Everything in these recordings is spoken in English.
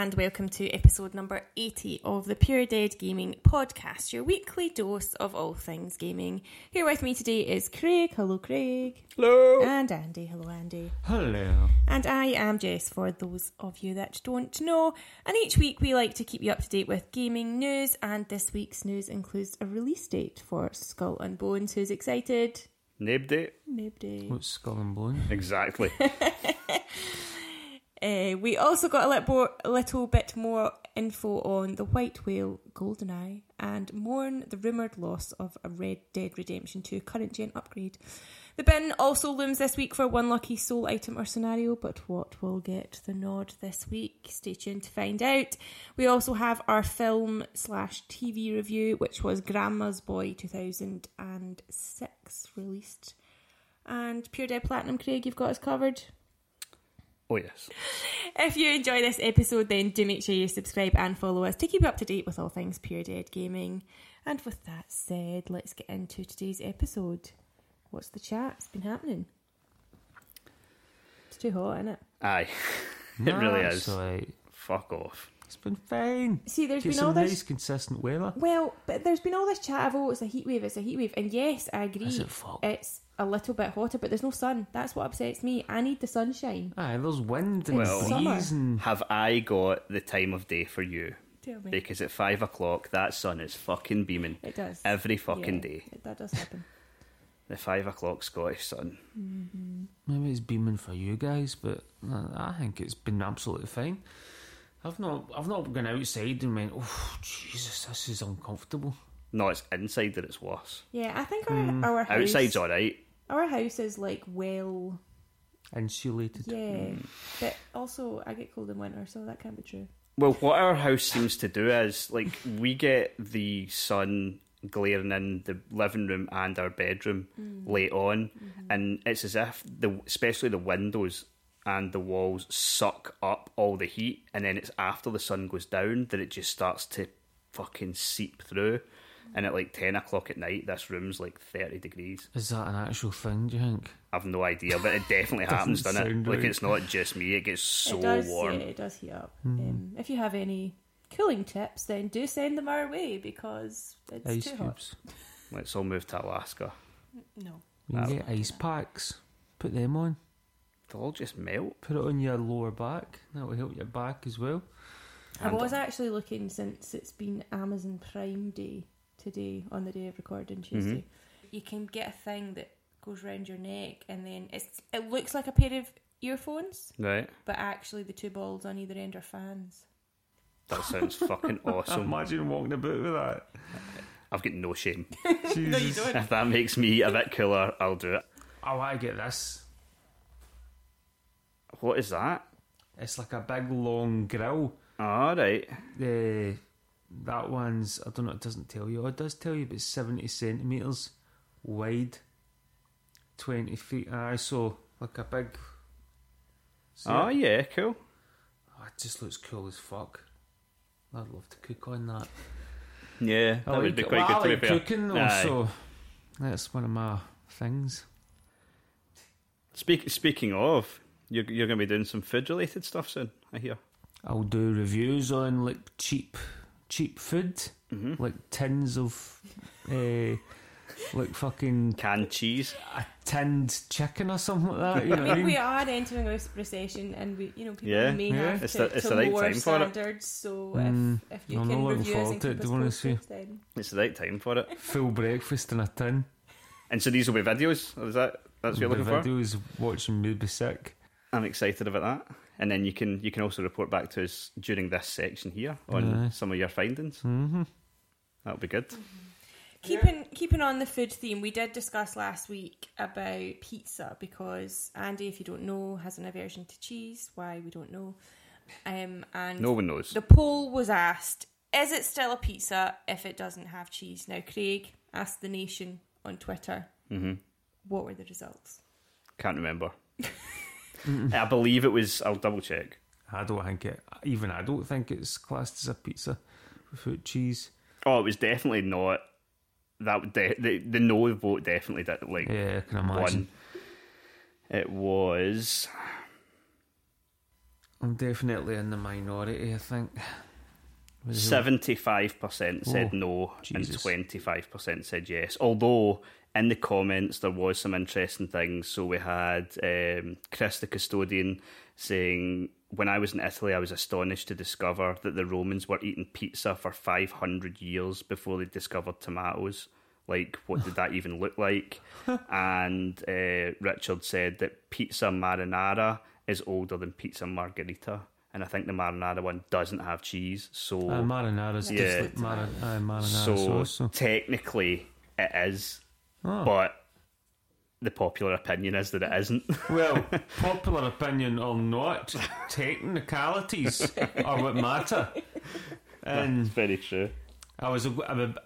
And welcome to episode number 80 of the Pure Dead Gaming Podcast, your weekly dose of all things gaming. Here with me today is Craig. Hello, Craig. Hello. And Andy. Hello, Andy. Hello. And I am Jess, for those of you that don't know. And each week we like to keep you up to date with gaming news, and this week's news includes a release date for Skull and Bones. Who's excited? Nobody. Nobody. What's Skull and Bones? Exactly. Uh, we also got a little, a little bit more info on the White Whale GoldenEye and mourn the rumoured loss of a Red Dead Redemption 2 current gen upgrade. The bin also looms this week for one lucky soul item or scenario, but what will get the nod this week? Stay tuned to find out. We also have our film slash TV review, which was Grandma's Boy 2006 released. And Pure Dead Platinum, Craig, you've got us covered. Oh yes. If you enjoy this episode, then do make sure you subscribe and follow us to keep you up to date with all things Pure Dead Gaming. And with that said, let's get into today's episode. What's the chat? It's been happening. It's too hot, isn't it? Aye. it really is. alright. Fuck off. It's been fine. See, there's Get been all this. nice, consistent weather. Well, but there's been all this chat of oh, it's a heat wave, it's a heat wave, and yes, I agree. Is it fuck? It's a little bit hotter, but there's no sun. That's what upsets me. I need the sunshine. Aye, there's wind and It's Well- breeze and Have I got the time of day for you? Tell me. Because at five o'clock, that sun is fucking beaming It does. every fucking Yeah, day. it- that does happen. The five o'clock Scottish sun. maybe it's beaming for you guys, but uh, I think it's been absolutely fine. I've not, I've not gone outside and went, oh Jesus, this is uncomfortable. No, it's inside that it's worse. Yeah, I think our our house, Outside's alright. Our house is like well Insulated. Yeah, mm. but also I get cold in winter, so that can't be true. Well, what our house seems to do is like we get the sun glaring in the living room and our bedroom mm. late on, mm-hmm. and it's as if the especially the windows and the walls suck up all the heat, and then it's after the sun goes down that it just starts to fucking seep through. And at like ten o'clock at night, this room's like thirty degrees. Is that an actual thing? Do you think? I've no idea, but it definitely happens, doesn't it? sound Like it's not just me; it gets so it does, warm. Yeah, it does heat up. Um, if you have any cooling tips, then do send them our way because it's ice too cubes. Let's all move to Alaska. No, You can get ice packs. Put them on. They'll all just melt. Put it on your lower back. That will help your back as well. I And- was actually looking since it's been Amazon Prime Day today on the day of recording mm-hmm. Tuesday. You can get a thing that goes round your neck, and then it's it looks like a pair of earphones, Right. but actually the two balls on either end are fans. That sounds fucking awesome. Imagine walking about with that. I've got no shame. no, you don't. If that makes me a bit cooler, I'll do it. Oh, I get this. What is that? It's like a big long grill. All right. The that one's I don't know. It doesn't tell you. Oh, it does tell you, but it's seventy centimeters wide, twenty feet. I so like a big. Oh it? yeah, cool. Oh, it just looks cool as fuck. I'd love to cook on that. Yeah, that I would like be quite well, good I to like be fair. cooking though, so that's one of my things. Speak, speaking of, you're, you're going to be doing some food related stuff soon. I hear. I'll do reviews on like cheap, cheap food, Mm-hmm. like tins of, uh, like fucking Canned cheese. a tinned chicken or something like that. You know I what I mean, we are entering a recession, and we, you know, people Yeah. may Yeah. have It's to, the- it's to the right lower time standards. So Mm, if, if you I'm can not looking review us forward and to it, keep to us be honest with you. posted, then It's the right time for it. Full breakfast in a tin. And so these will be videos. Is that that's what you're the looking for? videos watching me be sick. I'm excited about that. And then you can you can also report back to us during this section here on Aye. some of your findings. Mm-hmm. That'll be good. Keeping keeping on the food theme, we did discuss last week about pizza because Andy, if you don't know, has an aversion to cheese. Why we don't know. Um, and No one knows. the poll was asked: Is it still a pizza if it doesn't have cheese? Now, Craig asked the nation on Twitter. hmm What were the results? Can't remember. I believe it was. I'll double check. I don't think it. Even I don't think it's classed as a pizza without cheese. Oh, it was definitely not. That would de- the the no vote definitely did like Yeah, I can imagine. one. It was I'm definitely in the minority. I think. Seventy five percent said Oh, no and twenty five percent said yes. Although in the comments there was some interesting things. So we had um, Chris the custodian saying, "When I was in Italy, I was astonished to discover that the Romans were eating pizza for five hundred years before they discovered tomatoes." Like, what did that even look like? and uh, Richard said that pizza marinara is older than pizza margherita. And I think the marinara one doesn't have cheese, so Uh, marinara's Yeah. just like mara, uh, marinara so sauce. So. technically it is, Oh. but the popular opinion is that it isn't. Well, popular opinion or not, technicalities are what matter. And It's very true. I was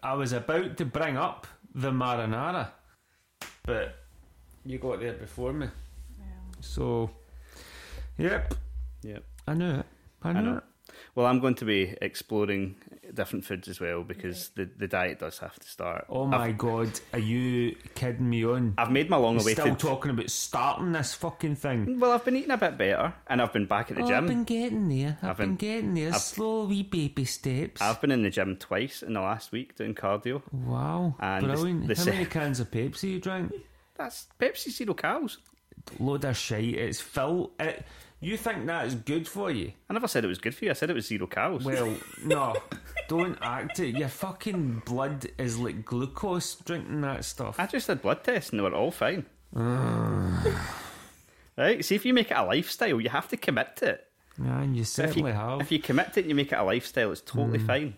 I was about to bring up the marinara, but you got there before me. So, yep, Yep. I knew it. I knew, I know. it. Well, I'm going to be exploring different foods as well because the, the diet does have to start. Oh my god, are you kidding me on? I've made my long You're still talking about starting this fucking thing. Well, I've been eating a bit better, and I've been back at the Oh, gym. I've been getting there. I've, I've been, been- getting there. I've- Slow wee baby steps. I've been in the gym twice in the last week doing cardio. wow, And brilliant. the How many cans of Pepsi you drank? That's Pepsi Zero cows. Load of shite. It's fill. It, you think that is good for you? I never said it was good for you. I said it was zero cows. Well, no. Don't act it. Your fucking blood is like glucose drinking that stuff. I just did blood tests and they were all fine. right? See, if you make it a lifestyle, you have to commit to it. Yeah, and you If certainly you, have. if you commit to it and you make it a lifestyle, it's totally hmm. fine.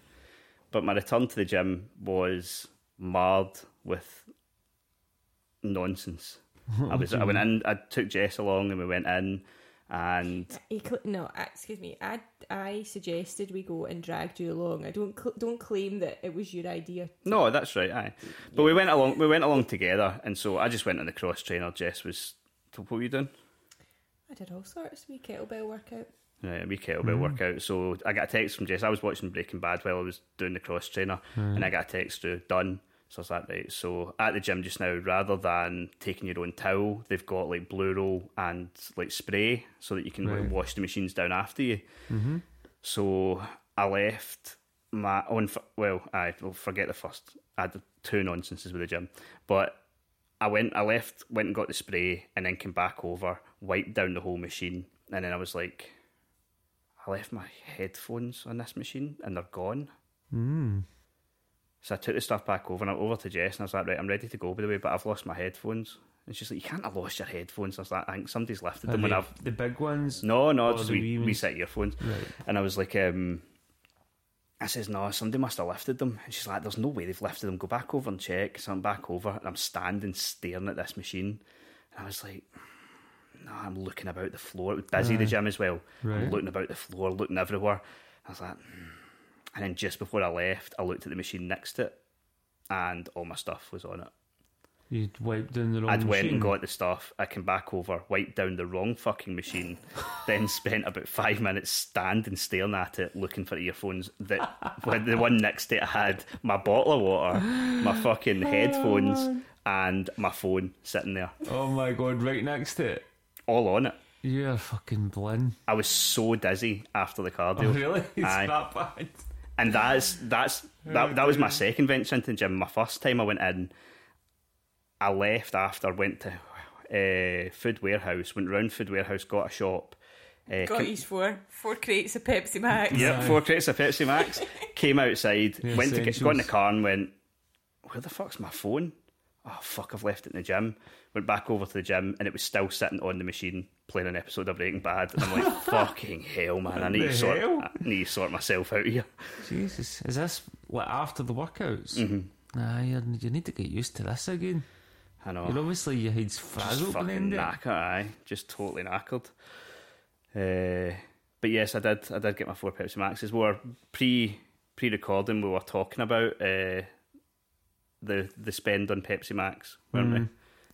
But my return to the gym was marred with nonsense. I was I went in, I took Jess along and we went in and He cl- no, excuse me. I I suggested we go and dragged you along. I don't cl- don't claim that it was your idea. no, that's right, aye. But we went along we went along together and so I just went on the cross trainer, Jess was what were you doing? I did all sorts. We kettlebell workout. Right, a wee kettlebell mm. workout. So I got a text from Jess. I was watching Breaking Bad while I was doing the cross trainer, and I mm. got a text through done. So I was like, right. So at the gym just now, rather than taking your own towel, they've got like blue roll and like spray, so that you can like, wash the machines down after you. So I left my on. Well, I will forget the first. I had two nonsenses with the gym, but I went. I left, went and got the spray, and then came back over, wiped down the whole machine, and then I was like, I left my headphones on this machine, and they're gone. Mm. So I took the stuff back over and I went over to Jess and I was like, right, I'm ready to go by the way, but I've lost my headphones. And she's like, you can't have lost your headphones. I was like, I think somebody's lifted them when I've the big ones. no, no, just we, we set earphones. Right. And I was like, um, I says, no, somebody must have lifted them. And she's like, there's no way they've lifted them. Go back over and check. So I'm back over and I'm standing staring at this machine. And I was like, no, I'm looking about the floor. It was busy, the gym as well. Right. I'm looking about the floor, looking everywhere. I was like, hmm. And then just before I left, I looked at the machine next to it and all my stuff was on it. You wiped down the wrong I'd machine. went and got the stuff. I came back over, wiped down the wrong fucking machine, then spent about five minutes standing staring at it, looking for earphones. That the one next to it had my bottle of water, my fucking oh, headphones, and my phone sitting there, Oh my god! Right next to it. all on it. You're fucking blind. I was so dizzy after the Oh, cardio, really? It's Aye. that bad. And that's that's that, that was my second venture into the gym. My first time I went in, I left after, went to uh, Food Warehouse, went round Food Warehouse, got a shop. Uh, Got came- these four four crates of Pepsi Max. Yep, four crates of Pepsi Max. Came outside, The went to get, got in the car and went, "Where the fuck's my phone?" Oh fuck, I've left it in the gym. Went back over to the gym and it was still sitting on the machine playing an episode of Breaking Bad. And I'm like, fucking hell, man! I need to sort, hell? I need to sort myself out here. Jesus, is this what after the workouts? Mm-hmm. Nah, you need to get used to this again. I know. You're obviously your head's just frazzled fucking behind knackered, aye. Just totally knackered. Uh, but yes, I did. I did get my four Pepsi Maxes. We were pre pre recording. We were talking about uh, the the spend on Pepsi Max, weren't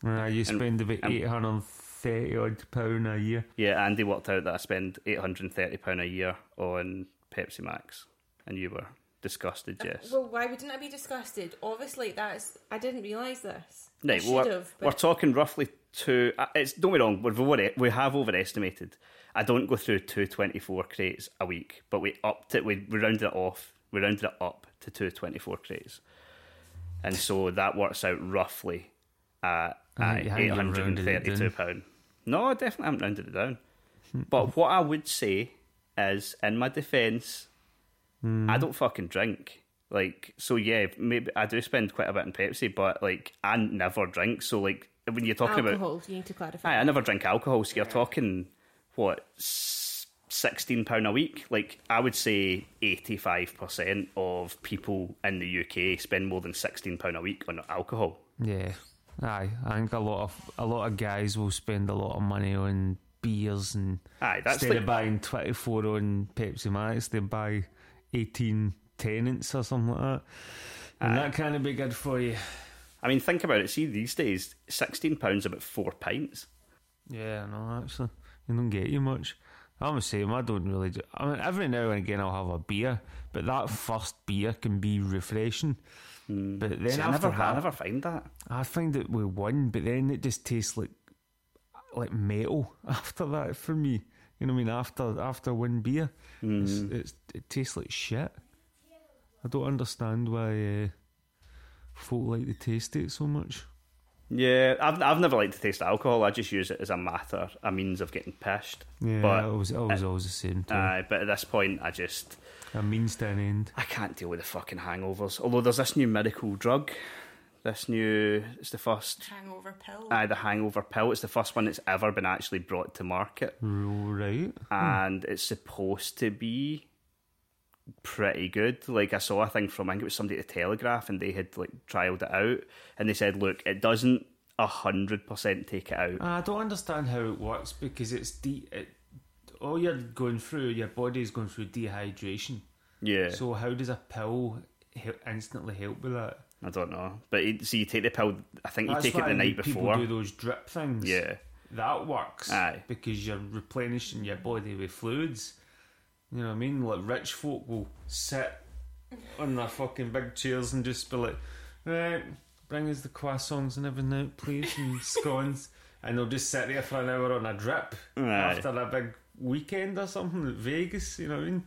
we? Nah, you spend about eight hundred and thirty odd pound a year. Yeah, Andy worked out that I spend eight hundred and thirty pound a year on Pepsi Max, and you were disgusted. Yes. Well, why wouldn't I be disgusted? Obviously, that's I didn't realise this. I Right, well, we're, have. we're talking roughly two. uh, It's don't be wrong. We've over, we have overestimated. I don't go through two twenty four crates a week, but we upped it. We, we rounded it off. We rounded it up to two twenty four crates, and so that works out roughly at I think you eight haven't hundred and rounded it thirty two pound. No, I definitely haven't rounded it down. but what I would say is, in my defence, hmm. I don't fucking drink. Like, so yeah, maybe I do spend quite a bit on Pepsi, but like, I never drink. So like, when you're talking about, alcohol, you need to clarify. Aye, I never drink alcohol. So you're talking what s- sixteen pound a week? Like, I would say eighty five percent of people in the UK spend more than sixteen pound a week on alcohol. Yeah, aye. I think a lot of a lot of guys will spend a lot of money on beers and Aye, that's instead like of buying twenty four on Pepsi Max, they buy eighteen Tennent's or something like that. And that can't be good for you. I mean, think about it. See, these days, sixteen pounds about four pints. Yeah, no, actually, you don't get you much. I'm the same. I don't really. Do, I mean, every now and again I'll have a beer, but that first beer can be refreshing. But then Hmm. See, I never, I that, never find that. I find it with one, but then it just tastes like like metal after that for me. You know what I mean? After after one beer, it's, it's, it tastes like shit. I don't understand why uh, folk like to taste it so much. Yeah, I've I've never liked to taste alcohol. I just use it as a matter, a means of getting pissed. Yeah, but I was, I was always the same too. uh, but at this point, I just a means to an end. I can't deal with the fucking hangovers. Although there's this new miracle drug, this new it's the first. hangover pill. Aye, the hangover pill. It's the first one that's ever been actually brought to market, Right. and it's supposed to be pretty good. Like I saw a thing from I think it was somebody at the Telegraph, and they had like trialed it out, and they said, look, it doesn't a hundred percent take it out. I don't understand how it works because it's de- it, all you're going through, your body's going through dehydration. Yeah, So how does a pill hel- instantly help with that? I don't know, but it, so you take the pill. I think you take it the night people before. do those drip things. Yeah, that works. Aye. because you're replenishing your body with fluids. You know what I mean? Like rich folk will sit on their fucking big chairs and just be like, right, bring us the croissants and everything out, please, and scones. And they'll just sit there for an hour on a drip Aye. after a big weekend or something at Vegas, you know what I mean?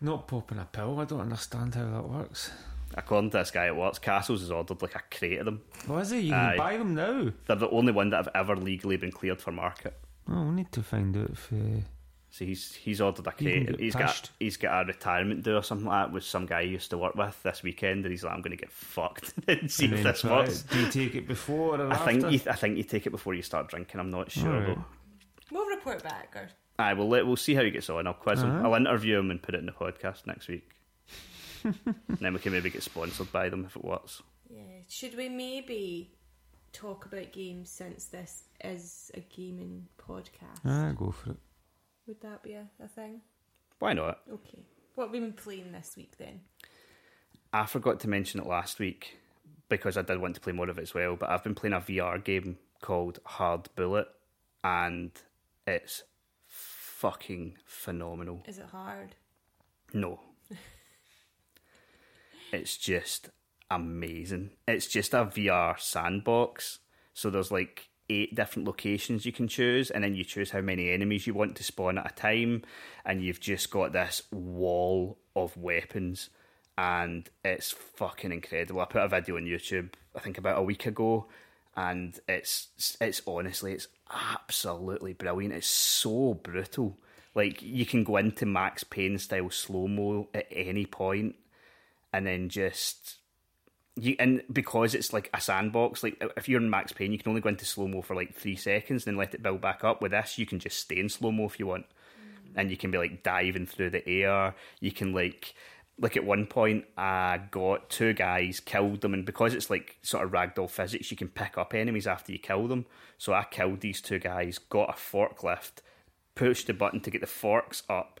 Not popping a pill, I don't understand how that works. according to this guy at works, Castles has ordered like a crate of them. What is it? You Aye. can buy them now. They're the only one that have ever legally been cleared for market. Oh, we need to find out if. Uh, So he's he's ordered a You can crate. get He's pished. got he's got a retirement do or something like that with some guy he used to work with this weekend, and he's like, I'm going to get fucked and see and if this try- works. Do you take it before or I think you, I think you take it before you start drinking. I'm not sure Alright. though. We'll report back. Or Aye, we'll let, we'll see how he gets on. I'll quiz. Uh-huh. I'll interview him and put it in the podcast next week. and then we can maybe get sponsored by them if it works. yeah, should we maybe talk about games since this is a gaming podcast? Ah, go for it. Would that be a, a thing? Why not? Okay. What have we been playing this week then? I forgot to mention it last week because I did want to play more of it as well. But I've been playing a VR game called Hard Bullet, and it's fucking phenomenal. Is it hard? No, it's just amazing. It's just a VR sandbox. So there's like eight different locations you can choose, and then you choose how many enemies you want to spawn at a time, and you've just got this wall of weapons, and it's fucking incredible. I put a video on YouTube, I think about a week ago, and it's it's honestly it's absolutely brilliant. It's so brutal. Like you can go into Max Payne style slow mo at any point, and then just you and because it's like a sandbox, like if you're in Max Payne, you can only go into slow mo for like three seconds, then let it build back up. With this, you can just stay in slow mo if you want, and you can be like diving through the air. You can like. Like at one point, I got two guys, killed them, and because it's like sort of ragdoll physics, you can pick up enemies after you kill them. So I killed these two guys, got a forklift, pushed the button to get the forks up,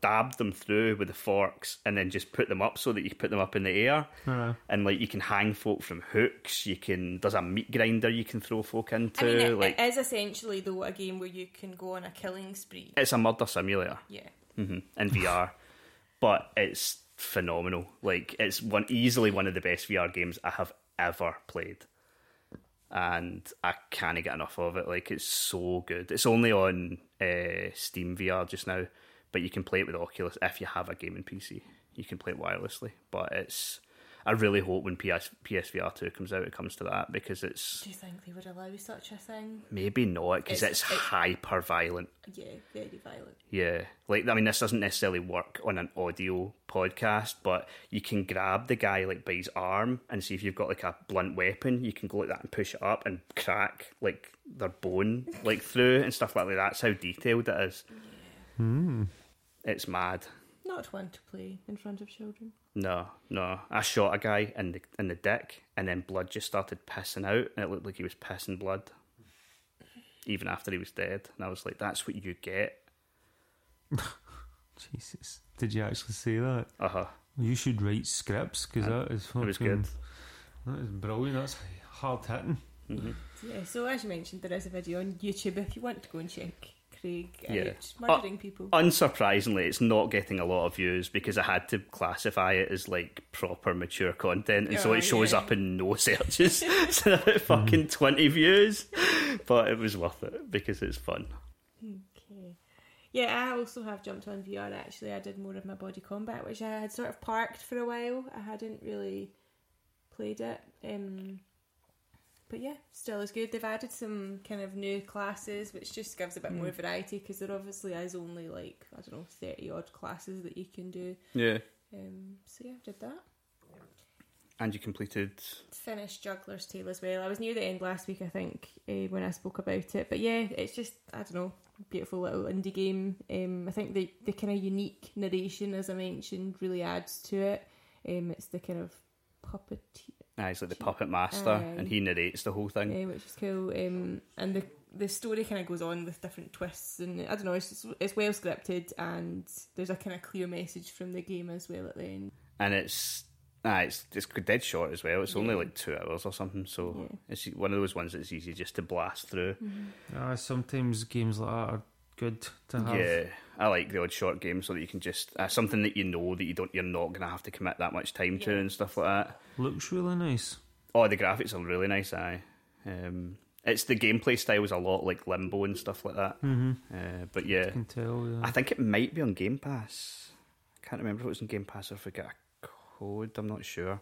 stabbed them through with the forks, and then just put them up so that you put them up in the air. Uh, And like you can hang folk from hooks. You can there's a meat grinder you can throw folk into. I mean, it, like it is essentially though a game where you can go on a killing spree. it's a murder simulator Yeah. Mm-hmm, in VR, but it's phenomenal. Like it's one easily one of the best VR games I have ever played. And I can't get enough of it. Like it's so good. It's only on uh, Steam VR just now, but you can play it with Oculus if you have a gaming PC. You can play it wirelessly, but it's. I really hope when PS PSVR two comes out, it comes to that because it's Do you think they would allow such a thing? maybe not because It's- it's, it- hyper violent. Yeah, very violent. Yeah, like I mean, this doesn't necessarily work on an audio podcast, but you can grab the guy like by his arm and see if you've got like a blunt weapon. You can go like that and push it up and crack like their bone like through and stuff like that. That's how detailed it is. Hmm. It's mad. Not one to play in front of children. No, no. I shot a guy in the in the dick, and then blood just started pissing out, and it looked like he was pissing blood. Even after he was dead, and I was like, "That's what you get." Jesus, did you actually say that? Uh huh. You should write scripts because that is It was fucking- good. That is brilliant. That's hard hitting. hmm Yeah, so as you mentioned, there is a video on YouTube if you want to go and check Craig Yeah. murdering people. Unsurprisingly, it's not getting a lot of views because I had to classify it as like proper mature content, and so it shows yeah. up in no searches. so about fucking twenty views, but it was worth it because it's fun. Okay. Yeah, I also have jumped on VR actually. I did more of my body combat, which I had sort of parked for a while. I hadn't really played it. Um, but yeah, still is good. They've added some kind of new classes, which just gives a bit more variety because there obviously is only like, I don't know, 30 odd classes that you can do. Yeah, Um, so yeah, did that. and you completed. finished Juggler's Tale as well. I was near the end last week, I think, uh, when I spoke about it. But yeah, it's just I don't know, beautiful little indie game. Um, I think the the kind of unique narration, as I mentioned, really adds to it. Um, it's the kind of puppeteer, He's like the puppet master, Aye. and he narrates the whole thing. uh, which is cool. Um, and the the story kind of goes on with different twists, and I don't know, it's just, it's well scripted, and there's a kind of clear message from the game as well at the end. and it's ah, it's it's dead short as well. It's only like two hours or something, so Yeah. it's one of those ones that's easy just to blast through. Ah, sometimes games like that are good to have. Yeah, I like the odd short game so that you can just uh, something that you know that you don't you're not gonna have to commit that much time to and stuff like that. Looks really nice. Oh, the graphics are really nice. Aye, um, it's the gameplay style is a lot like Limbo and stuff like that. Mm-hmm. Uh, but yeah, I can tell. Yeah. I think it might be on Game Pass. I can't remember if it was on Game Pass or if I got a code. I'm not sure.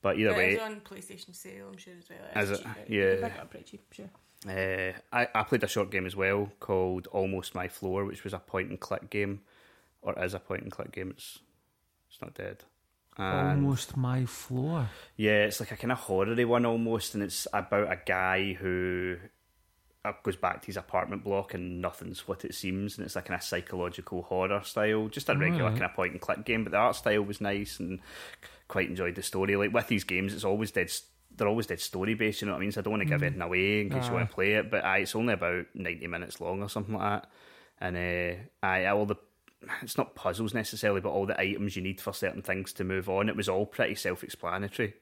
But either way, on PlayStation sale, I'm sure as well. Is It's it? cheap, right? Yeah. You can pick it up pretty cheap, sure. Uh, I, I played a short game as well called Almost My Floor, which was a point and click game, or is a point and click game. It's it's not dead. And Almost my floor. yeah, it's like a kind of horror one almost, and it's about a guy who uh, goes back to his apartment block and nothing's what it seems, and it's like kind of psychological horror style, just a regular Alright. kind of point and click game. But the art style was nice, and quite enjoyed the story. Like with these games, it's always dead. They're always dead story based. You know what I mean? So I don't want to give anything away in case you want to play it. But aye, it's only about ninety minutes long or something like that. And uh, aye, all the it's not puzzles necessarily, but all the items you need for certain things to move on. It was all pretty self explanatory.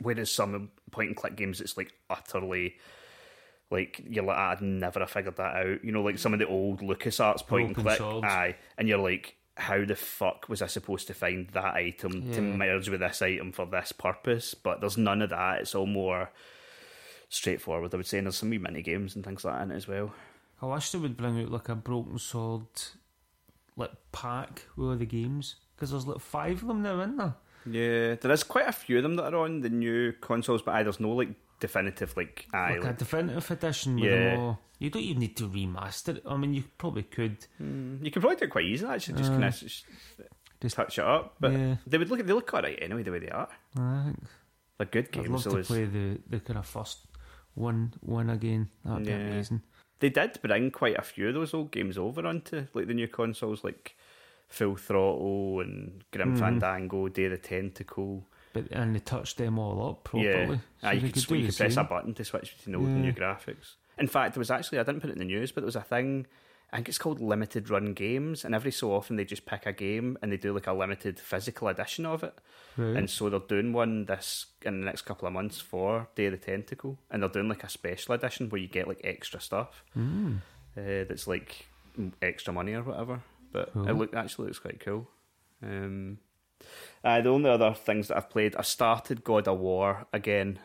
Whereas some point and click games, it's like utterly like you're like I'd never have figured that out. You know, like some of the old LucasArts point and click, swords. aye, and you're like, how the fuck was I supposed to find that item to merge with this item for this purpose? But there's none of that. It's all more straightforward. I would say, and there's some wee mini games and things like that in it as well. I wish they would bring out like a broken sword like pack with all the games because there's like five of them now in there. Yeah, there is quite a few of them that are on the new consoles, but aye, there's no like definitive like aye. like a definitive edition with Yeah. all. You don't even need to remaster it. I mean, you probably could. mm, you could probably do it quite easily actually, just Aye. kind of just touch it up. But yeah, they would look they look alright anyway the way they are. I think They're good I'd games. love though, to is- play the, the kind of first one one again. That'd Yeah. be amazing. They did bring quite a few of those old games over onto like the new consoles, like Full Throttle and Grim Mhm. Fandango, Day of the Tentacle. But and they touched them all up properly. Yeah, So Ah, you could, could you could press a button to switch between the old and new graphics. In fact, there was actually I didn't put it in the news, but there was a thing. I think it's called limited run games, and every so often they just pick a game and they do like a limited physical edition of it. Right. And so they're doing one this in the next couple of months for Day of the Tentacle, and they're doing like a special edition where you get like extra stuff Mm. uh, that's like extra money or whatever. But it look actually looks quite cool. Um, uh, the only other things that I've played, I started God of War again.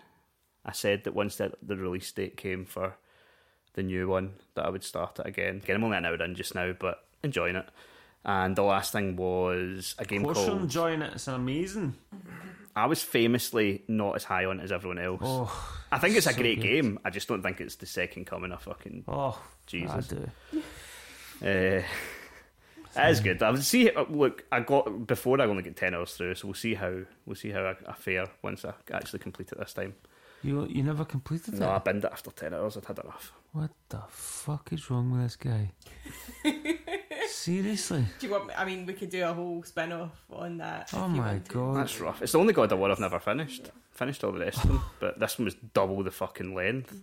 I said that once that the release date came for the new one, that I would start it again. Again, I'm only an hour in just now, but enjoying it. And the last thing was a Of game course, you're called. enjoying it. It's amazing. I was famously not as high on it as everyone else. Oh, I think it's a so great good. game. I just don't think it's the second coming of fucking oh, Jesus. I do. Uh, it is good. I'll see. Uh, look, I got before. I only get ten hours through, so we'll see how we'll see how I, I fare once I actually complete it this time. You you never completed it? No, I it. binned it after ten hours. I'd had enough. What the fuck is wrong with this guy? Seriously? Do you want? I mean, we could do a whole spin off on that. Oh my want to. god! That's rough. It's the only God of War I've never finished. Finished all the rest of them, but this one was double the fucking length.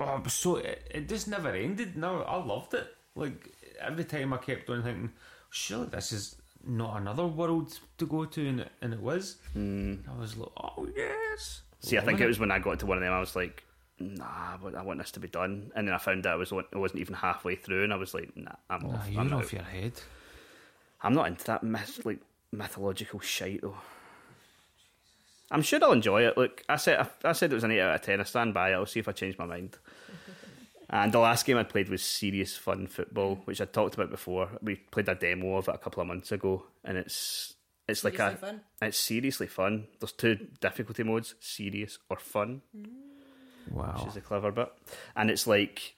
Oh, it was so it, it just never ended. No, I loved it. Like every time I kept on thinking, surely this is not another world to go to, and it, and it was. Mm. I was like, oh yes. See, I think Loving it was when I got to one of them. I was like, Nah, but I want this to be done. And then I found out I was it wasn't even halfway through, and I was like, Nah, I'm Nah, off. you're I'm, off out. your head. I'm not into that myth, like mythological shite though. I'm sure I'll enjoy it. Look, I said I, I said it was an eight out of ten. I stand by it. I'll see if I change my mind. And the last game I played was Serious Fun Football, which I talked about before. We played a demo of it a couple of months ago, and it's it's like a fun. it's seriously fun. There's two difficulty modes: serious or fun, Wow. which is a clever bit. And it's like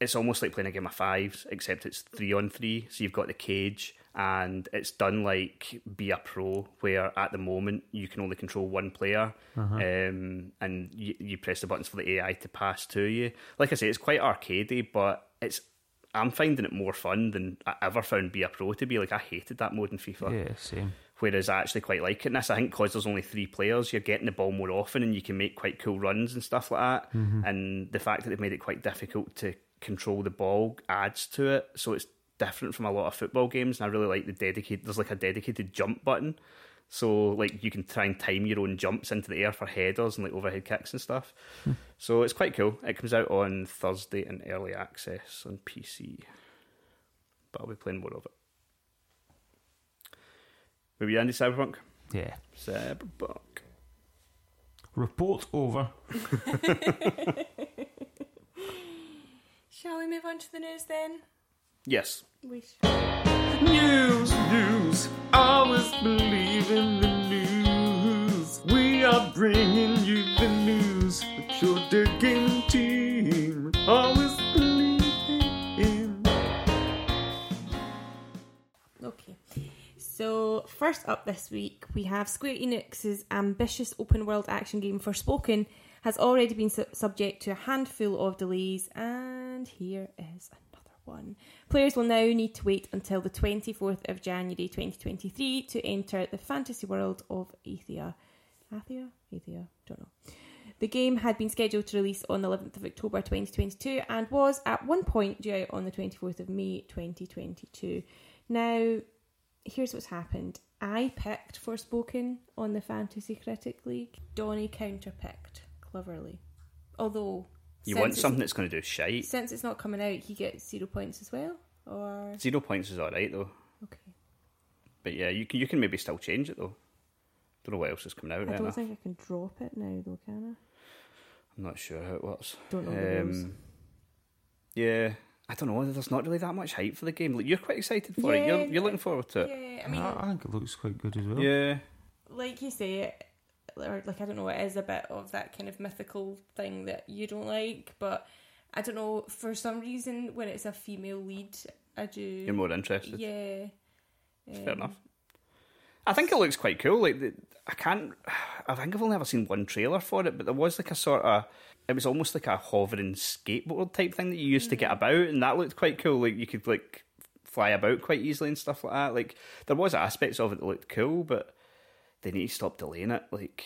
it's almost like playing a game of fives, except it's three on three. So you've got the cage, and it's done like be a pro, where at the moment you can only control one player, um, and you, you press the buttons for the AI to pass to you. Like I say, it's quite arcadey, but it's. I'm finding it more fun than I ever found Be a Pro to be. Like I hated that mode in FIFA Yeah, same. whereas I actually quite like it in this. I think because there's only three players, you're getting the ball more often and you can make quite cool runs and stuff like that. And the fact that they've made it quite difficult to control the ball adds to it. So it's different from a lot of football games. And I really like the dedicated, there's like a dedicated jump button. So like you can try and time your own jumps into the air for headers and like overhead kicks and stuff. Hmm. So it's quite cool. It comes out on Thursday in early access on PC. But I'll be playing more of it. Were you Andy Cyberpunk? Yeah. Cyberpunk. Report over. Shall we move on to the news then? Yes. We sh- News, news. Always believe in the news. We are bringing you the news with your digging team. Always believe in. Okay. So, first up this week, we have Square Enix's ambitious open world action game Forspoken has already been su- subject to a handful of delays, and here is another one. Players will now need to wait until the 24th of January 2023 to enter the fantasy world of Athia. Athia? Athia? Don't know. The game had been scheduled to release on the 11th of October 2022 and was at one point due out on the 24th of May 2022. Now, here's what's happened. I picked Forspoken on the Fantasy Critic League. Donny counterpicked cleverly. Although You want something that's going to do shite. since it's not coming out, he gets zero points as well. Or Zero points is alright though. okay, But yeah, you can you can maybe still change it though. Don't know what else is coming out I right don't now. think I can drop it now though, can I? I'm not sure how it works. Don't know the. Um, yeah, I don't know. There's not really that much hype for the game. Like, you're quite excited for it. Yeah, You're you're looking forward to it. Yeah, I mean, I, I think it looks quite good as well. Yeah. like you say, or like I don't know, it is a bit of that kind of mythical thing that you don't like, but I don't know for some reason when it's a female lead, I do. You're more interested. Yeah. Fair Um, enough. I think it looks quite cool. Like the, I can't. I think I've only ever seen one trailer for it, but there was like a sort of. It was almost like a hovering skateboard type thing that you used to get about, and that looked quite cool. Like you could like fly about quite easily and stuff like that. Like there was aspects of it that looked cool, but they need to stop delaying it. Like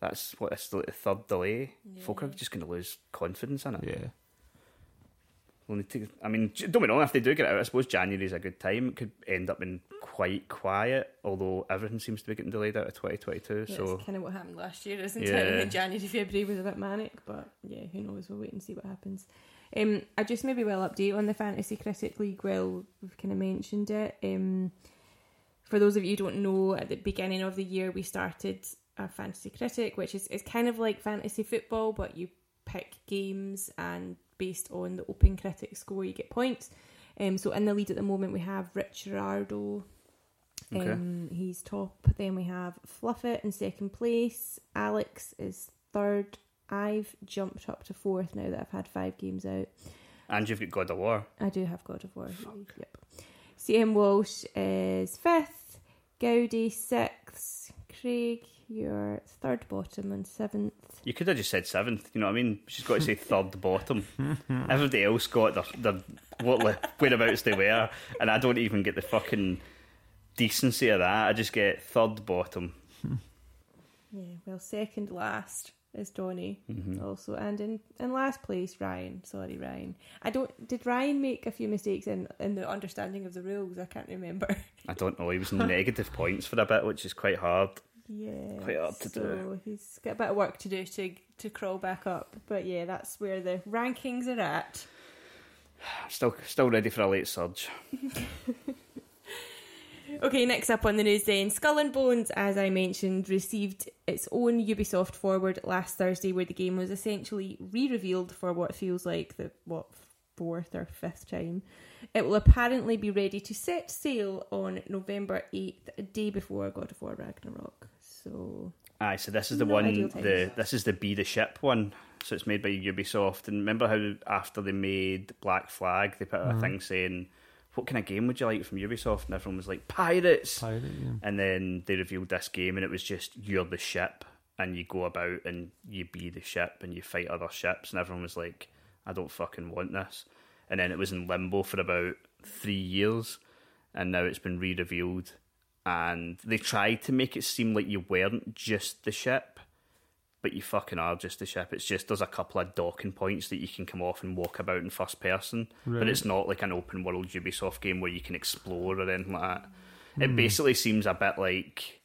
that's what it's like the third delay. Folk are just going to lose confidence in it. Yeah. We'll need to, I mean, don't be wrong, if they do get it out, I suppose January is a good time. It could end up in quite quiet, although everything seems to be getting delayed out of 2022. Yeah, so, kind of what happened last year, isn't Yeah. it? And then January, February was a bit manic, but yeah, who knows? We'll wait and see what happens. Um, I just maybe will update on the Fantasy Critic League. Well, we've kind of mentioned it. Um, for those of you who don't know, at the beginning of the year, we started a Fantasy Critic, which is, is kind of like fantasy football, but you pick games and based on the Open Critic score, you get points. Um, so in the lead at the moment, we have Rich Gerardo. Okay. Um, he's top. Then we have Fluffit in second place. Alex is third. I've jumped up to fourth now that I've had five games out. and you've got God of War. I do have God of War. Yep. CM Walsh is fifth. Gowdy sixth. Craig, you're third bottom and seventh. You could have just said seventh, you know what I mean? She's got to say third bottom. Everybody else got their, their what le- whereabouts they were, and I don't even get the fucking decency of that. I just get third bottom. Yeah, well, second last is Donny Mm-hmm. also, and in, in last place Ryan. Sorry, Ryan. I don't. Did Ryan make a few mistakes in in the understanding of the rules? I can't remember. I don't know. He was in negative points for a bit, which is quite hard. Yeah, Quite hard to so do. he's got a bit of work to do to to crawl back up. But yeah, that's where the rankings are at. Still, still ready for a late surge. Okay, next up on the news then, Skull and Bones, as I mentioned, received its own Ubisoft forward last Thursday, where the game was essentially re-revealed for what feels like the what fourth or fifth time. It will apparently be ready to set sail on November eighth, a day before God of War Ragnarok. So Aye, so this is the Not one. The this is the Be the Ship one. So it's made by Ubisoft. And remember how after they made Black Flag, they put out a uh-huh. thing saying, "What kind of game would you like from Ubisoft?" And everyone was like, "Pirates." Pirate, yeah. And then they revealed this game, and it was just you're the ship, and you go about and you be the ship, and you fight other ships, and everyone was like, "I don't fucking want this." And then it was in limbo for about three years, and now it's been re-revealed, and they tried to make it seem like you weren't just the ship, but you fucking are just the ship. It's just there's a couple of docking points that you can come off and walk about in first person, but it's not like an open world Ubisoft game where you can explore or anything like that. It basically seems a bit like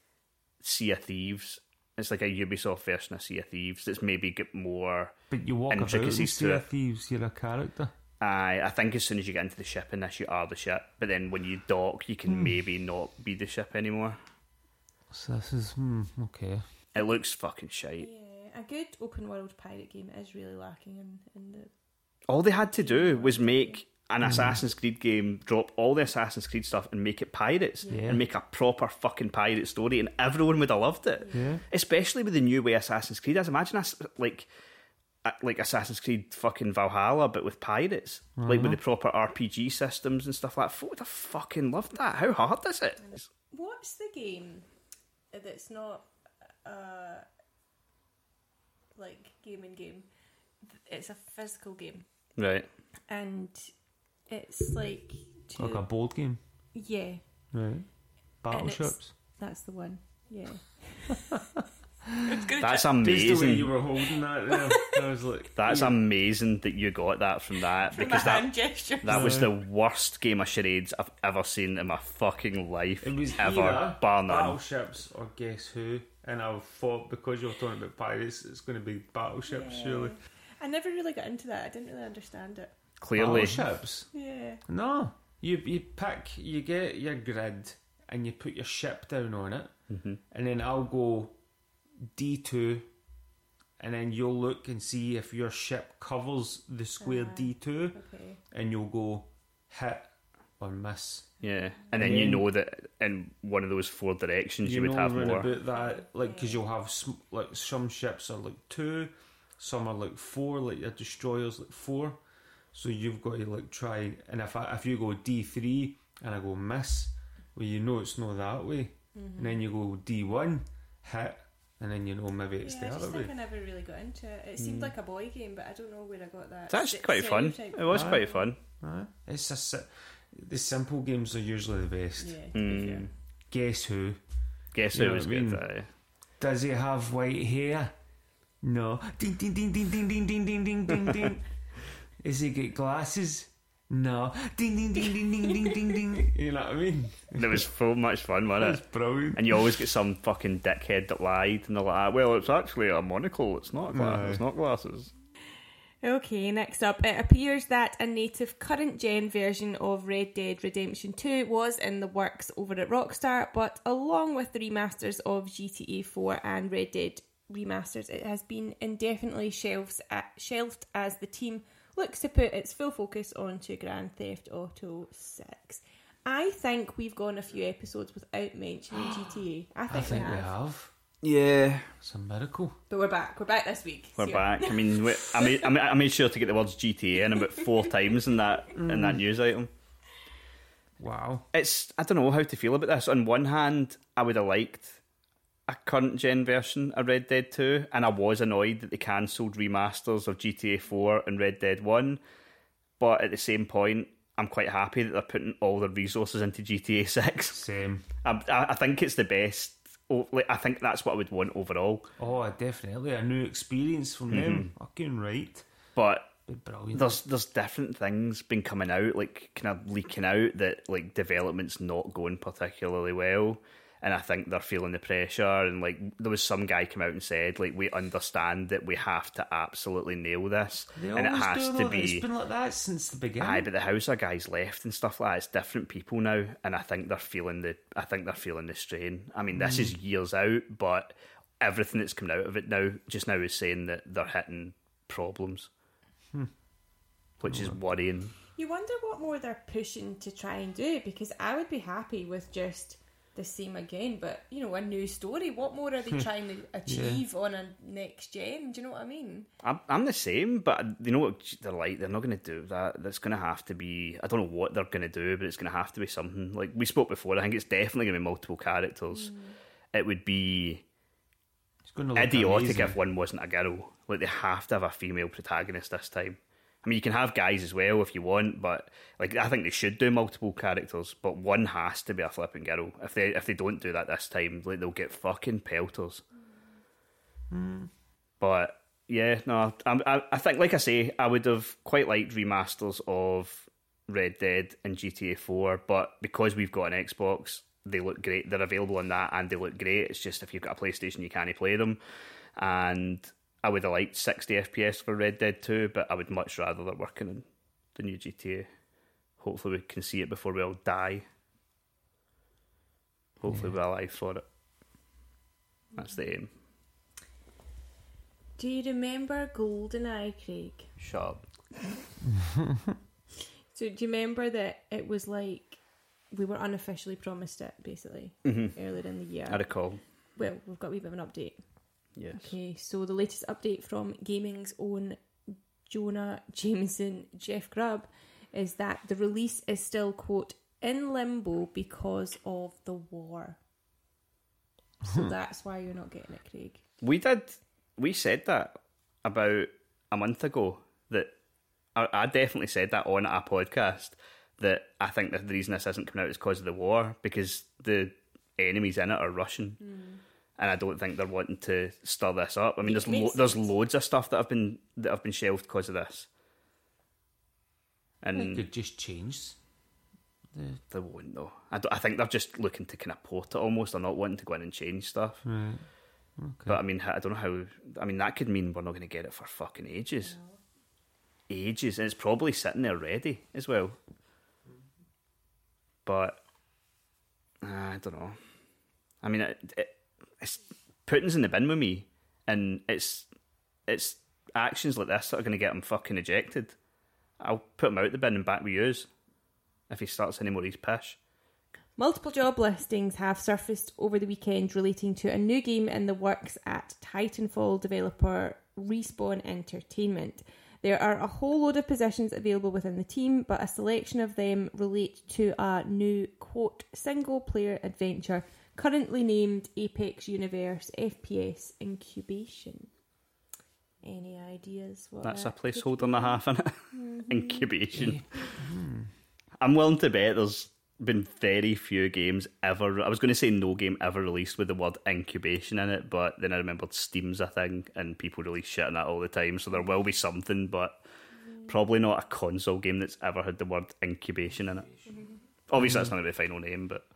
Sea of Thieves. It's like a Ubisoft version of Sea of Thieves that's maybe got more. But you walk about Intricacies see to a it. thieves, you're a character. I I think as soon as you get into the ship in this, you are the ship. But then when you dock, you can maybe not be the ship anymore. So this is hmm, okay. It looks fucking shite. yeah, a good open world pirate game is really lacking in, in the All they had to do was make an Assassin's Creed game, drop all the Assassin's Creed stuff, and make it pirates, Yeah. and make a proper fucking pirate story, and everyone would have loved it. Yeah. Especially with the new way Assassin's Creed is. Imagine us like. uh, Like Assassin's Creed fucking Valhalla, but with pirates, like with the proper RPG systems and stuff like that. Folk would have fucking loved that. How hard is it? What's the game that's not uh like gaming game? It's a physical game, Right. and it's like to, Like a board game. yeah, Right. Battleships. that's the one. Yeah, That's Just the way amazing. you were holding that there, I was like, That's yeah. amazing that you got that from that from because the that hand gesture. that was the worst game of charades I've ever seen in my fucking life. It was ever, either bar none. battleships or Guess Who, and I thought because you were talking about pirates, it's going to be battleships. Surely, I never really got into that. I didn't really understand it. Clearly, battleships. Yeah, No, you you pick, you get your grid, and you put your ship down on it, Mm-hmm. and then I'll go D two, and then you'll look and see if your ship covers the square Ah. D two, okay. and you'll go hit or miss. yeah. And then you know that in one of those four directions you, would have round more. about that, like because you'll have sm- like some ships are like two, some are like four, like your destroyers like four. So you've got to like try, and if I, if you go D three and I go miss, well you know it's not that way. and then you go D one, hit, and then you know maybe it's yeah, I the just other think way. I never really got into it. It seemed like a boy game, but I don't know where I got that. It's actually st- quite fun. stereotype. It was Aye. quite fun. Aye. It's a si- the simple games are usually the best. Yeah, to be. Mm. Guess who? Guess You who was what I good? mean? aye. Does he have white hair? No. Ding ding ding ding ding ding ding ding ding ding ding. Is he got glasses? No. Ding ding ding ding ding ding ding ding. You know what I mean? It was so much fun, wasn't That's it? brilliant. And you always get some fucking dickhead that lied, and they're like, "Ah, "Well, it's actually a monocle. It's not glasses. Aye. It's not glasses." Okay, next up, it appears that a native current gen version of Red Dead Redemption 2 was in the works over at Rockstar, but along with the remasters of GTA 4 and Red Dead remasters, it has been indefinitely shelves at, shelved as the team looks to put its full focus onto Grand Theft Auto 6. I think we've gone a few episodes without mentioning GTA. I I think, think we we have. have. Yeah, It's a miracle. But we're back. We're back this week. we're So- back. I mean, I made I made, I made sure to get the words GTA in about four times in that in that mm. news item. Wow. It's I don't know how to feel about this. On one hand, I would have liked a current gen version of Red Dead 2, and I was annoyed that they cancelled remasters of GTA 4 and Red Dead 1. But at the same point, I'm quite happy that they're putting all their resources into GTA 6. Same. I, I I think it's the best. I think that's what I would want overall. Oh, definitely a new experience from them. Mm-hmm. Fucking right. But brilliant. there's there's different things been coming out, like kind of leaking out that like development's not going particularly well, and I think they're feeling the pressure. And like there was some guy come out and said like we understand that we have to absolutely nail this, They and it has do, to though. be. It's been like that since the beginning. Aye, but the house Houser guys left and stuff like that. It's different people now, and I think they're feeling the. I think they're feeling the strain. I mean, this is mm. years out, but everything that's coming out of it now, just now, is saying that they're hitting problems, hmm. which is hmm. worrying. You wonder what more they're pushing to try and do because I would be happy with just the same again, but you know, a new story. What more are they hmm. trying to achieve on a next gen? Do you know what I mean? I'm, I'm the same, but you know what they're like. They're not going to do that. That's going to have to be. I don't know what they're going to do, but it's going to have to be something. Like we spoke before, I think it's definitely going to be multiple characters. Hmm. It would be It's going to look idiotic amazing. if one wasn't a girl. Like they have to have a female protagonist this time. I mean, you can have guys as well if you want, but like I think they should do multiple characters, but one has to be a flipping girl. If they if they don't do that this time, like they'll get fucking pelters. Hmm. But yeah, no, I, I I think like I say, I would have quite liked remasters of Red Dead and GTA Four, but because we've got an Xbox, they look great. They're available on that, and they look great. It's just if you've got a PlayStation, you can't play them. And I would have liked 60 FPS for Red Dead 2, but I would much rather they're working on the new GTA. Hopefully, we can see it before we all die. Hopefully, we're alive for it. That's the aim. Do you remember GoldenEye, Craig? Shut up. So do you remember that it was like we were unofficially promised it basically mm-hmm. earlier in the year? I recall. Well, we've got a wee bit of an update. Yes. Okay, so the latest update from gaming's own Jonah Jameson, Jeff Grubb, is that the release is still quote in limbo because of the war. So hmm. that's why you're not getting it, Craig. We did. We said that about a month ago. That I, I definitely said that on a podcast. That I think that the reason this isn't coming out is because of the war, because the enemies in it are Russian, hmm. And I don't think they're wanting to stir this up. I mean, there's lo- there's loads of stuff that have been that have been shelved because of this, And They and could just change. The, they won't though. I, don't- I think they're just looking to kind of port it almost. They're not wanting to go in and change stuff. right. But I mean, I don't know how. I mean, that could mean we're not going to get it for fucking ages. Ages, and it's probably sitting there ready as well. But uh, I don't know. I mean, it, it, it's Putin's in the bin with me, and it's it's actions like this that are going to get him fucking ejected. I'll put him out the bin and back with yous if he starts any more of his pish. Multiple job listings have surfaced over the weekend relating to a new game in the works at Titanfall developer Respawn Entertainment. There are a whole load of positions available within the team, but a selection of them relate to a new quote single player adventure currently named Apex Universe FPS Incubation. Any ideas? What That's a that could placeholder be? and a half in it. Mm-hmm. Incubation. Hmm. I'm willing to bet there's been very few games ever. I was going to say no game ever released with the word incubation in it, but then I remembered Steam's a thing and people release shit on that all the time. So there will be something, but mm-hmm. probably not a console game that's ever had the word incubation in it. Mm-hmm. Obviously, that's not going to be the final name, but.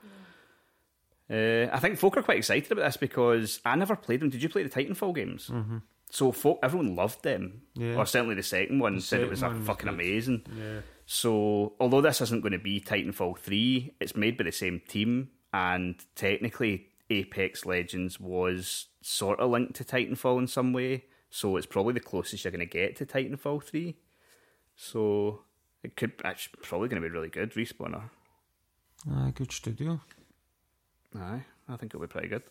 Uh, I think folk are quite excited about this because I never played them. Did you play the Titanfall games? Mm-hmm. So folk, everyone loved them, Yeah. or certainly the second one The said it was second a was fucking amazing. Yeah. So, although this isn't going to be Titanfall 3, it's made by the same team, and technically, Apex Legends was sort of linked to Titanfall in some way, so it's probably the closest you're going to get to Titanfall 3. So, it could it's probably going to be really good, Respawner. Ah, good studio. Aye, I think it'll be pretty good.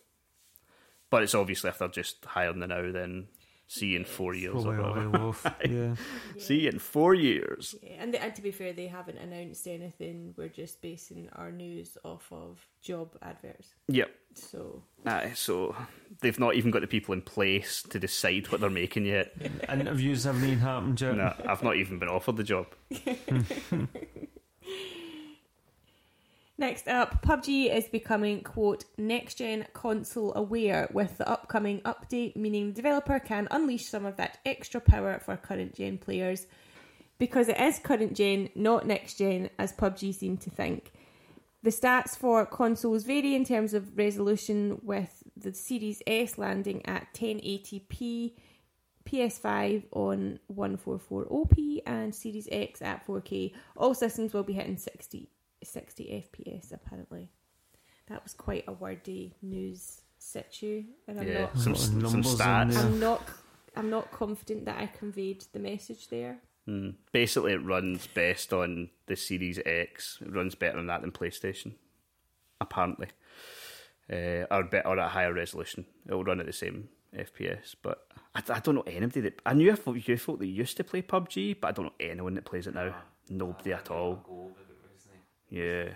But it's obviously if they're just hiring the now, then see you in four years or Probably a whatever. while off. Yeah. See you in four years. Yeah, and, and to be fair, they haven't announced anything. We're just basing our news off of job adverts. Yep. So Aye, so they've not even got the people in place to decide what they're making yet. Interviews haven't even happened yet. No, I've not even been offered the job. Next up, PUBG is becoming, quote, next gen console aware with the upcoming update, meaning the developer can unleash some of that extra power for current gen players. Because it is current gen, not next gen, as PUBG seem to think. The stats for consoles vary in terms of resolution, with the Series S landing at 1080p, PS5 on 1440p, and Series X at 4K. All systems will be hitting 60 60 FPS apparently. That was quite a wordy news situ, and I'm Yeah, not. some, some stats. I'm not. I'm not confident that I conveyed the message there. Mm. Basically, it runs best on the Series X. It runs better on that than PlayStation, apparently, uh, or better or at a higher resolution. It will run at the same FPS. But I, I don't know anybody that I knew a few you folk that used to play PUBG, but I don't know anyone that plays it now. Nobody at all. Yeah.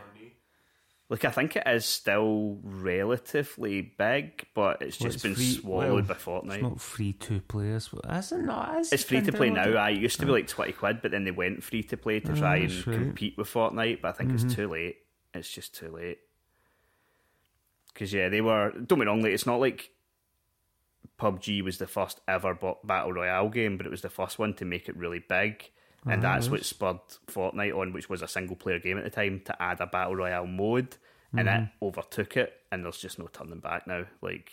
Look, I think it is still relatively big, but it's Well, just it's been free- swallowed well, by Fortnite. It's not free to players, but is it not? Is It's free to play now. downloaded? I used to be like twenty quid, but then they went free to play to try Ah, and right. Mm-hmm. compete with Fortnite. But I think it's too late. It's just too late. Because yeah, they were. Don't get me wrong. Like, it's not like PUBG was the first ever battle royale game, but it was the first one to make it really big, and that's what spurred Fortnite on, which was a single player game at the time, to add a battle royale mode, and it Mm-hmm. overtook it. And there's just no turning back now. Like,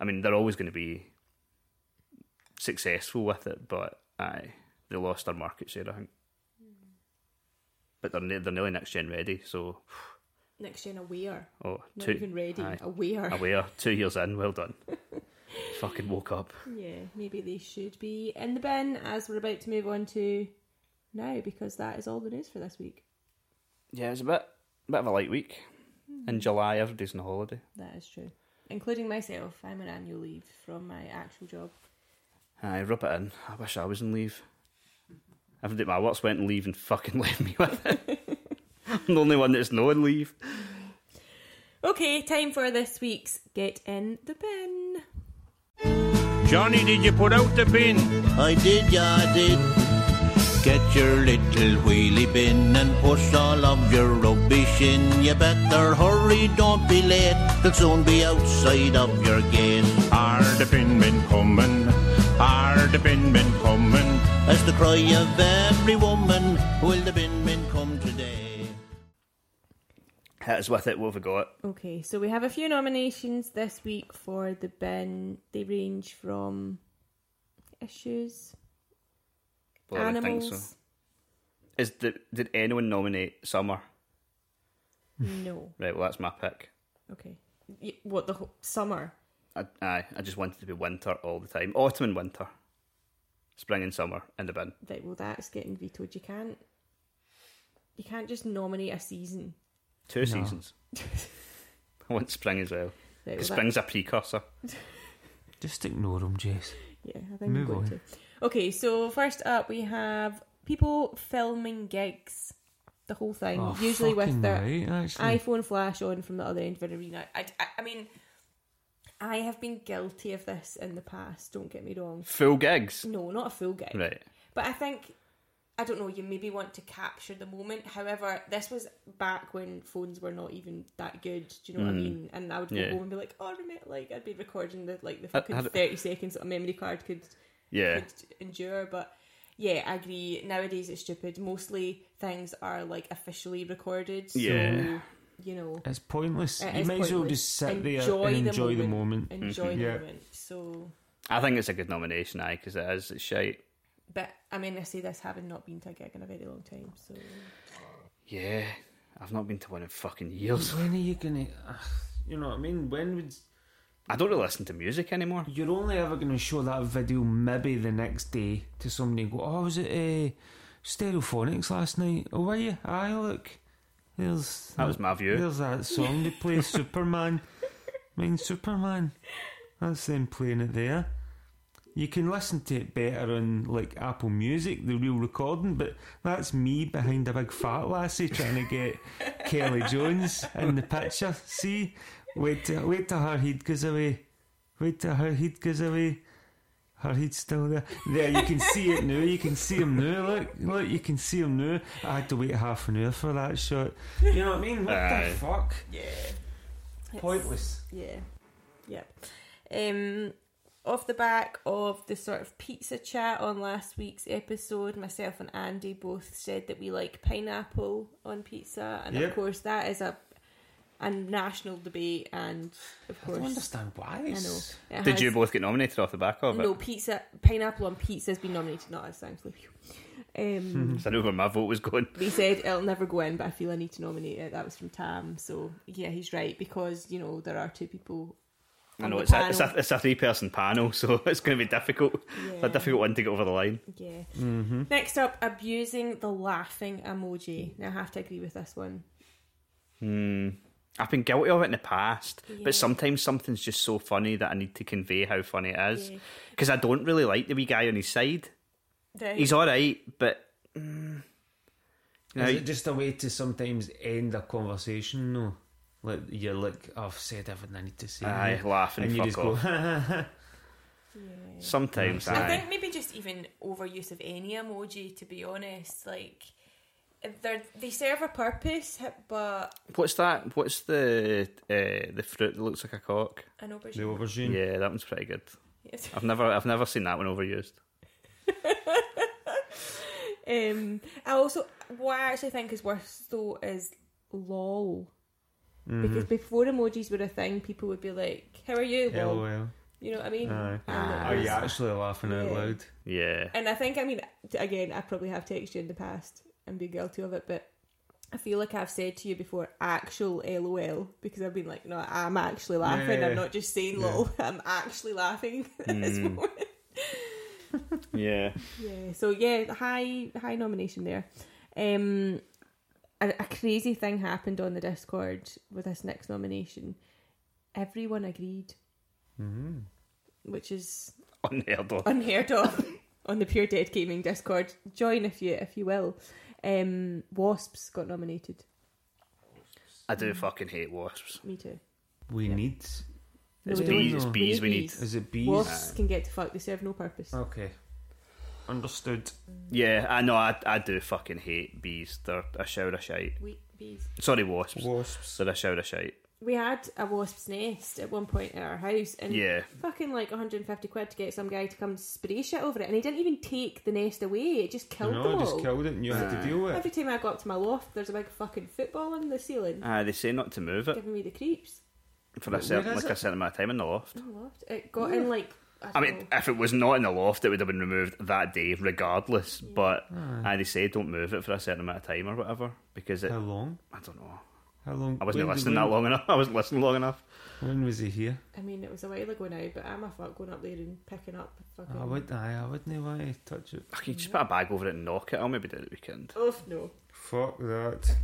I mean, they're always going to be successful with it, but aye, they lost their market share, I think. But they're ne- they're nearly next gen ready, so Next gen aware, oh, not two even ready, aye. aware. aware, two years in, well done. Fucking woke up. Yeah, maybe they should be in the bin as we're about to move on to now because that is all the news for this week. Yeah, it's a bit bit of a light week. Hmm. In July, everybody's on holiday. That is true, including myself. I'm on annual leave from my actual job. I rub it in. I wish I was on leave. Everybody at my work's went on leave and fucking left me with it. I'm the only one that's no on leave. Okay, time for this week's Get in the Bin. Johnny, did you put out the bin? I did, yeah, I did. Get your little wheelie bin and push all of your rubbish in. You better hurry, don't be late. They'll soon be outside of your gate. Are the bin men coming? Are the bin men coming? As the cry of every woman, will the bin men come today? Hit us with it. What have we got? Okay, so we have a few nominations this week for the bin. They range from issues, Well, animals. so. Is the, did anyone nominate summer? No. Right. Well, that's my pick. Okay. What the whole summer? I, aye, I just wanted to be winter all the time. Autumn and winter. Spring and summer in the bin. Right, well, that's getting vetoed. You can't. You can't just nominate a season. Two seasons. I want spring as well. Right, well, Spring's a precursor. Just ignore them, Jess. that- yeah, I think Move I'm going on. to. Okay, so first up we have people filming gigs. the whole thing. Oh, usually with fucking their right, iPhone flash on from the other end of an arena. I, I, I mean, I have been guilty of this in the past. Don't get me wrong. Full gigs. No, not a full gig. Right. But I think I don't know. You maybe want to capture the moment. However, this was back when phones were not even that good. Do you know what I mm. mean? And I would go Yeah. home and be like, "Oh, remember, like I'd be recording the like the I- fucking I- thirty seconds that a memory card could Yeah. could endure." But yeah, I agree. Nowadays, it's stupid. Mostly things are like officially recorded. So, Yeah. you know, It's pointless. it you is might as well just sit there and the enjoy the moment. moment. enjoy the Yeah. moment. So, I think it's a good nomination, I because it is. It's shite. But I mean, I say this having not been to a gig in a very long time. So. Yeah. I've not been to one in fucking years. When are you gonna? Uh, you know what I mean? When would I don't really listen to music anymore. you're only ever gonna show that video maybe the next day to somebody and go, "Oh, was it uh, Stereophonics last night? Oh, were you? Aye, look, there's That was my view. There's that song they play, Superman. I mean, Superman. That's them playing it there. You can listen to it better on like Apple Music, the real recording, but that's me behind a big fat lassie trying to get Kelly Jones in the picture. See, wait till wait till her head goes away. Wait till her head goes away. Her head's still there. There, you can see it now. You can see him now. Look, look, you can see him now. I had to wait half an hour for that shot. You know what I mean? What Aye. the fuck? Yeah. It's- Pointless. Yeah. Yep. Um off the back of the sort of pizza chat on last week's episode, myself and Andy both said that we like pineapple on pizza and of course that is a a national debate and of I course don't understand why. I know. Did has- you both get nominated off the back of it? No pizza pineapple on pizza has been nominated, not us thankfully. Um I know where my vote was going. They said it'll never go in, but I feel I need to nominate it. That was from Tam, so yeah, he's right because you know there are two people. I know it's a, it's a it's a three person panel, so it's going to be difficult. Yeah. a difficult one to get over the line. Yeah. Next up, abusing the laughing emoji. Now I have to agree with this one. Hmm. I've been guilty of it in the past, Yeah. but sometimes something's just so funny that I need to convey how funny it is. Yeah. Because I don't really like the wee guy on his side. Right. He's all right, but mm, you know, Is it just a way to sometimes end a conversation? No, like you're like, "Oh, I've said everything I need to say. aye, now," laugh and, and you fuck just off. go. Yeah. Sometimes, I aye. think maybe just even overuse of any emoji. To be honest, like they they serve a purpose, but What's that? What's the uh, the fruit that looks like a cock? an aubergine. the aubergine. Yeah, that one's pretty good. Yes. I've never I've never seen that one overused. Um, I also what I actually think is worse though is lol. Because before emojis were a thing, people would be like, "How are you?" Lol?" LOL. You know what I mean? Aye. And Are you actually laughing out loud? Yeah. And I think, I mean, again, I probably have texted you in the past and be guilty of it, but I feel like I've said to you before, actual LOL, because I've been like, no, I'm actually laughing. Yeah. I'm not just saying lol. I'm actually laughing at this Mm. moment. Yeah. Yeah. So yeah, high high nomination there. Um, a, a crazy thing happened on the Discord with this next nomination. Everyone agreed, Mm-hmm. which is Unheard of. unheard of on the Pure Dead Gaming Discord. Join if you if you will. Um, Wasps got nominated. I do fucking hate wasps. Me too. We Yeah. need. No, It's we don't. bees, it's No. bees we need. bees. Is it bees? Wasps can get to fuck. They serve no purpose. Okay. Understood. Yeah, I know. I, I do fucking hate bees. They're a shower of shite. We bees. Sorry, wasps. Wasps. They're a shower of shite. We had a wasp's nest at one point at our house, and Yeah. fucking like 150 quid to get some guy to come spray shit over it, and he didn't even take the nest away. It just killed no, them I just killed it and you had to deal with Every it. time I go up to my loft, there's a big fucking football in the ceiling, Uh, they say not to move it giving me the creeps. for Where a certain, is like a it? certain amount of time in the loft. In the loft, it got in like. I, I mean, know. if it was not in the loft, it would have been removed that day, regardless. But uh, they say don't move it for a certain amount of time or whatever because it. How long? I don't know. How long? I wasn't when- listening that long enough. I wasn't listening long enough. When was he here? I mean, it was a while ago now, but I'm a fuck going up there and picking up fucking. I would. Aye, I wouldn't want to touch it. I can just put a bag over it and knock it. I'll maybe do it the weekend. Oh no. Fuck that.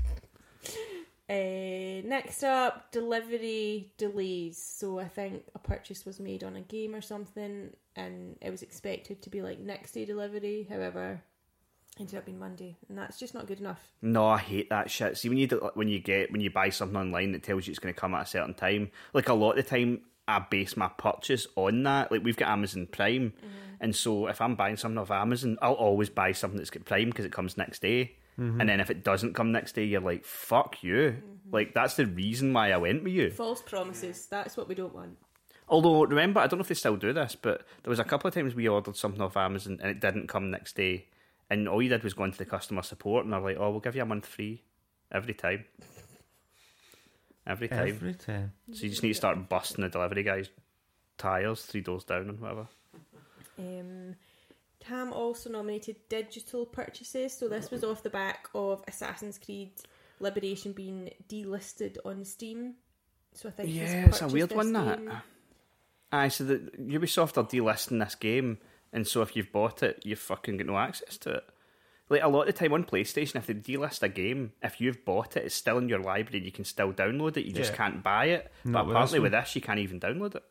Uh, next up, delivery delays. So I think a purchase was made on a game or something, and it was expected to be like next day delivery. However, ended up being Monday, and that's just not good enough. No, I hate that shit. See, when you do, when you get when you buy something online that tells you it's going to come at a certain time, like a lot of the time, I base my purchase on that. Like we've got Amazon Prime, and so if I'm buying something off Amazon, I'll always buy something that's got Prime because it comes next day. And then if it doesn't come next day, you're like, "Fuck you!" Like that's the reason why I went with you. False promises. That's what we don't want. Although, remember, I don't know if they still do this, but there was a couple of times we ordered something off Amazon and it didn't come next day. And all you did was go into the customer support and they're like, oh, we'll give you a month free every time. Every time. Every time. So you just need to start busting the delivery guy's tyres three doors down and whatever. Um, Tam also nominated digital purchases, so this was off the back of Assassin's Creed Liberation being delisted on Steam. So I think Yeah, it's a weird this one, that. game. Aye, so the, Ubisoft are delisting this game, and so if you've bought it, you've fucking got no access to it. Like a lot of the time on PlayStation, if they delist a game, if you've bought it, it's still in your library and you can still download it. You just Yeah. can't buy it. Not but with apparently this with this, you can't even download it.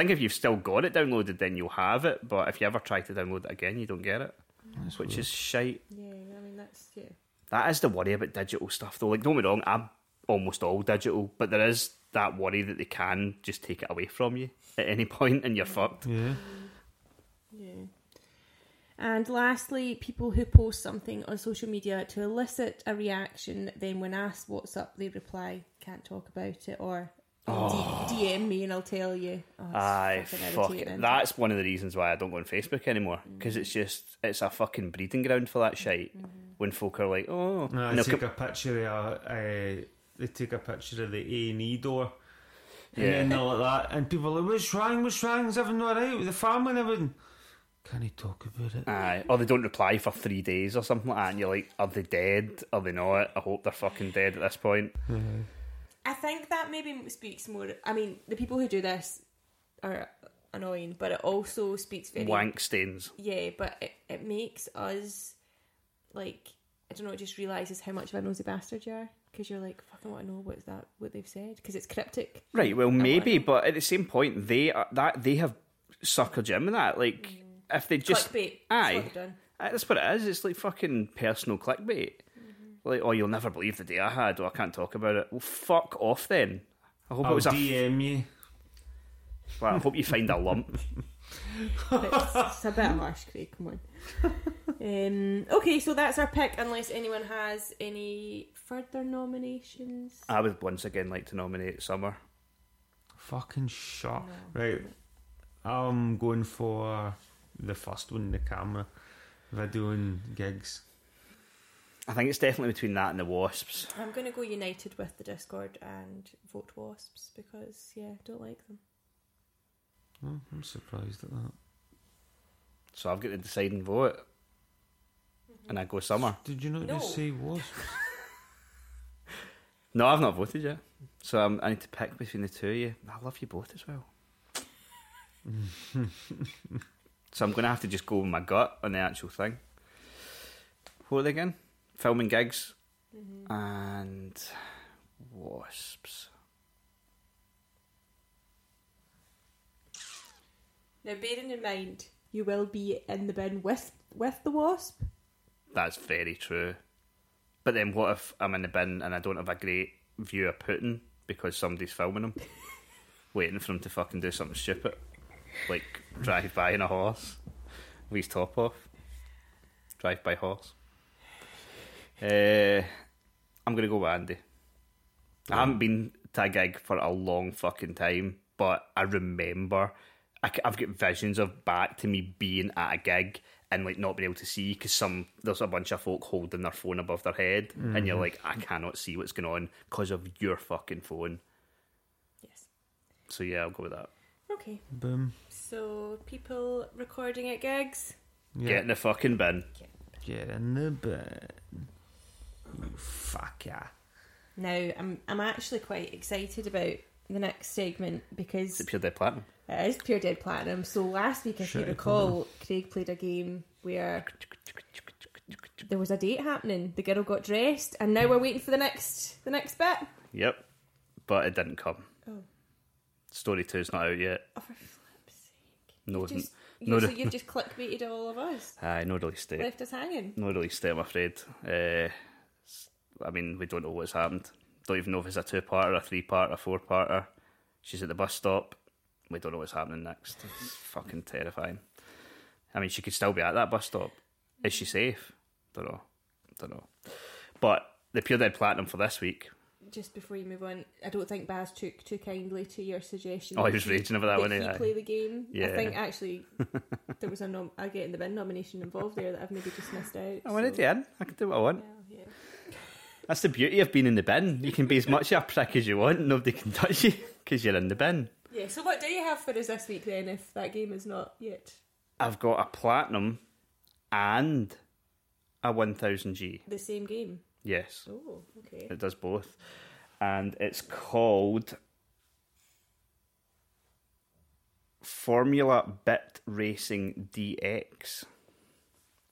I think if you've still got it downloaded, then you'll have it. But if you ever try to download it again, you don't get it, That's which weird. is shite. Yeah, I mean that's yeah. That is the worry about digital stuff, though. Like, don't get me wrong, I'm almost all digital, but there is that worry that they can just take it away from you at any point and you're fucked. Yeah. Yeah. And lastly, people who post something on social media to elicit a reaction, then when asked what's up, they reply, "Can't talk about it," or D- DM me and I'll tell you. Oh, it's Aye, fuck it. That's one of the reasons why I don't go on Facebook anymore because it's just it's a fucking breeding ground for that shite. When folk are like, oh, No, they take co- a picture of uh, uh, they take a picture of the A and E door, and Yeah. then they're like that, and people are like, "What's wrong? What's wrong? Is everything all right with the family and everything?" Can he talk about it? aye, or they don't reply for three days or something like that, and you're like, are they dead? Are they not? I hope they're fucking dead at this point. I think that maybe speaks more. I mean, the people who do this are annoying, but it also speaks very Wank stains. Yeah, but it, it makes us like I don't know. It just realizes how much of a nosy bastard you are because you're like fucking want to know what's that what they've said because it's cryptic. Right. Well, maybe, but at the same point, they are that they have suckered you in that. Like, mm. if they just Clickbait. That's aye, what they've done. Aye, that's what it is. It's like fucking personal clickbait. Like, oh, you'll never believe the day I had. Oh, I can't talk about it. Well, fuck off then. I hope I'll it was a. DM you. well, I hope you find a lump. it's, it's a bit harsh, Craig. Come on. um, okay, so that's our pick. Unless anyone has any further nominations. I would once again like to nominate Summer. Fucking shot. Right. I'm going for the first one, the camera video and gigs. I think it's definitely between that and the Wasps. I'm going to go united with the Discord and vote Wasps because yeah, don't like them. Oh, I'm surprised at that. So I've got to decide and vote. And I go Summer. Did you not No. just say wasps? No, I've not voted yet. So um, I need to pick between the two of you. I love you both as well. so I'm going to have to just go with my gut on the actual thing. What are they again? Filming gigs mm-hmm. and wasps. Now, bearing in mind, you will be in the bin with with the wasp. That's very true. But then what if I'm in the bin and I don't have a great view of Putin because somebody's filming him? waiting for him to fucking do something stupid. Like drive by in a horse. With his top off. Drive by horse. Uh, I'm going to go with Andy. I haven't been to a gig for a long fucking time, but I remember I, have got visions of back to me being at a gig and like not being able to see because some there's a bunch of folk holding their phone above their head, and you're like, I cannot see what's going on because of your fucking phone. Yes. So yeah, I'll go with that. Okay. Boom. So people recording at gigs. Yeah. Get in the fucking bin. Get in the bin. You yeah. Now, I'm I'm actually quite excited about the next segment because Is it pure dead platinum? it is Pure Dead Platinum. So last week, if Shit, you recall, Craig played a game where there was a date happening. The girl got dressed, and now we're waiting for the next the next bit. Yep, but it didn't come. Oh. Story two's not out yet. Oh, for flip's sake! No, Just- No, so you've just clickbaited all of us, Aye, no release date. left us hanging. No release date, I'm afraid. Uh, I mean, we don't know what's happened. Don't even know if it's a two-parter, a three-parter, a four-parter. She's at the bus stop. We don't know what's happening next. It's fucking terrifying. I mean, she could still be at that bus stop. Is she safe? Don't know. Don't know. But the Pure Dead Platinum for this week. Just before you move on, I don't think Baz took too kindly to your suggestion. Oh, he was raging over that one, he eh? play the game. Yeah. I think actually there was a, nom- a Get in the Bin nomination involved there that I've maybe just missed out. I wanted so- you in. I can do what I want. Yeah, yeah. That's the beauty of being in the bin. You can be as much of a prick as you want. Nobody can touch you because you're in the bin. Yeah, so what do you have for us this week then if that game is not yet I've got a platinum and a 1000G. the same game? Yes, Oh, okay. it does both. And it's called Formula Bit Racing DX.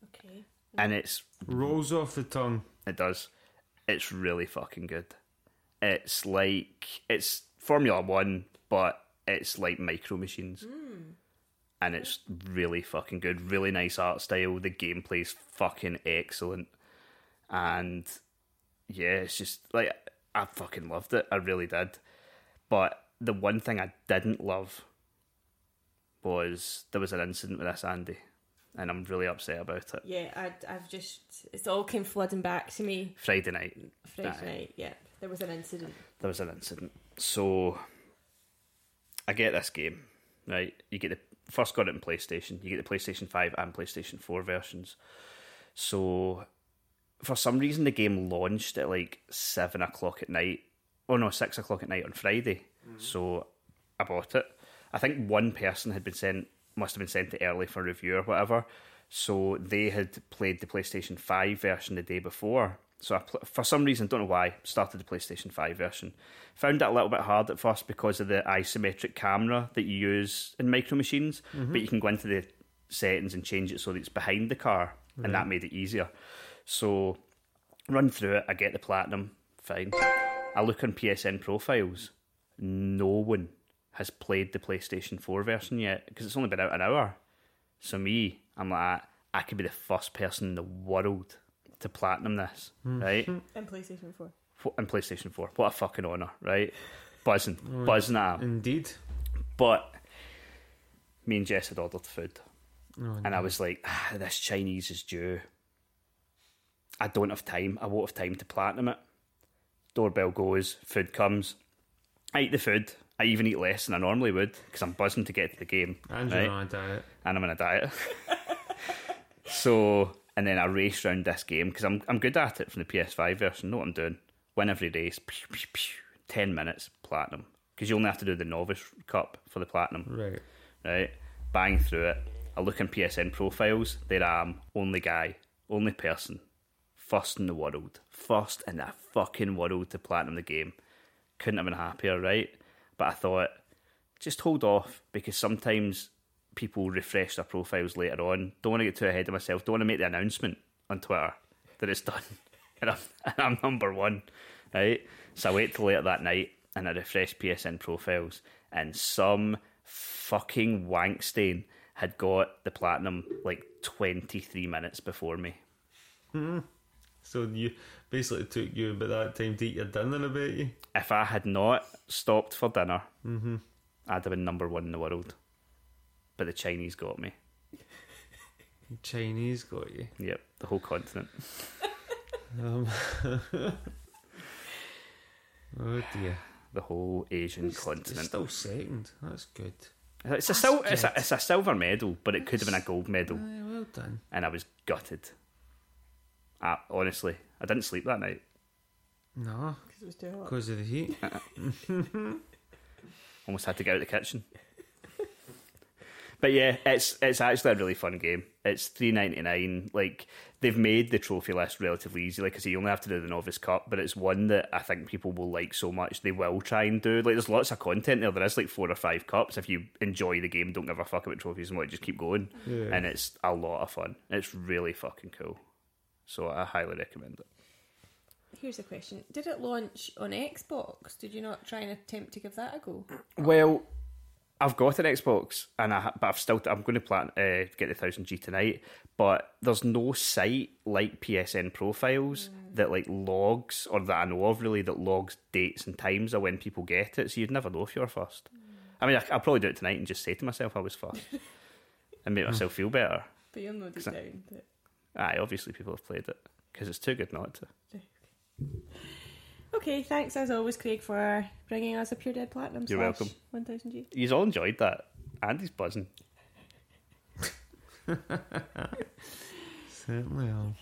Okay. And it's Rolls off the tongue. It does. It's really fucking good. It's like it's Formula One, but it's like micro machines, hmm. and it's really fucking good. Really nice art style. The gameplay's fucking excellent, and yeah, it's just like I fucking loved it. I really did. But the one thing I didn't love was there was an incident with this Andy, and I'm really upset about it. Yeah, I, I've just it's all came flooding back to me Friday night, Friday Aye. night. Yeah, there was an incident. there was an incident. So I get this game, right? You get the first got it in PlayStation. You get the PlayStation Five and PlayStation Four versions. So for some reason, the game launched at like seven o'clock at night. Oh no, six o'clock at night on Friday. Mm-hmm. So I bought it. I think one person had been sent, must have been sent it early for review or whatever. So they had played the PlayStation 5 version the day before. So I, pl- for some reason, don't know why, started the PlayStation 5 version. Found it a little bit hard at first because of the isometric camera that you use in Micro Machines, mm-hmm. but you can go into the settings and change it so that it's behind the car, and that made it easier. So run through it. I get the platinum, fine. I look on PSN profiles. No one has played the PlayStation 4 version yet because it's only been out an hour. So me, I'm like, I could be the first person in the world to platinum this, right? And PlayStation Four. F- And PlayStation 4. What a fucking honour, right? Buzzing, buzzing at 'em. Indeed. But me and Jess had ordered food. Oh, And I was like, ah, this Chinese is due. I don't have time. I won't have time to platinum it. Doorbell goes, food comes. I eat the food. I even eat less than I normally would because I'm buzzing to get to the game. And right? you're on a diet. and I'm on a diet. so, and then I race around this game because I'm I'm good at it from the PS5 version. Know what I'm doing? Win every race. Pew, pew, pew. Ten minutes platinum because you only have to do the novice cup for the platinum Right. right? Bang through it. I look in PSN profiles. There I am, only guy, only person, first in the world, first in the fucking world to platinum the game. Couldn't have been happier, right? But I thought, just hold off because sometimes people refresh their profiles later on. Don't want to get too ahead of myself. Don't want to make the announcement on Twitter that it's done, and I'm, and I'm number one, right? So I wait till later that night and I refresh PSN profiles, and some fucking wank stain had got the platinum like 23 minutes before me. Hmm. So you basically took you about that time to eat your dinner, I bet you. If I had not stopped for dinner, I'd have been number one in the world. But the Chinese got me. The Chinese got you. Yep, the whole continent. Um, oh dear. The whole Asian It's continent. still second. That's good. It's a, sil- it's, a, it's a silver medal, but it could have been a gold medal. Aye, well done. And I was gutted. I, honestly, I didn't sleep that night. No, Because it was too hot. because of the heat. Almost had to get out of the kitchen. but yeah, it's it's actually a really fun game. It's three ninety nine. Like they've made the trophy list relatively easy, like because you only have to do the novice cup. But it's one that I think people will like so much they will try and do. Like there's lots of content there. There is like four or five cups. If you enjoy the game, don't give a fuck about trophies and what, just keep going. Yeah. And it's a lot of fun. It's really fucking cool. So I highly recommend it. Here's a question: Did it launch on Xbox? Did you not try and attempt to give that a go? Well, I've got an Xbox, and I but I've still I'm going to plan uh, get the thousand G tonight. But there's no site like PSN profiles that like logs or that I know of really that logs dates and times of when people get it. So you'd never know if you're first. I mean, I, I'll probably do it tonight and just say to myself I was first and make myself feel better. But you'll note it Exa- down. But Aye, obviously people have played it because it's too good not to. Okay, thanks as always, Craig, for bringing us a Pure Dead Platinum. You're slash welcome. 1000G. You've all enjoyed that. Andy's buzzing. Certainly are.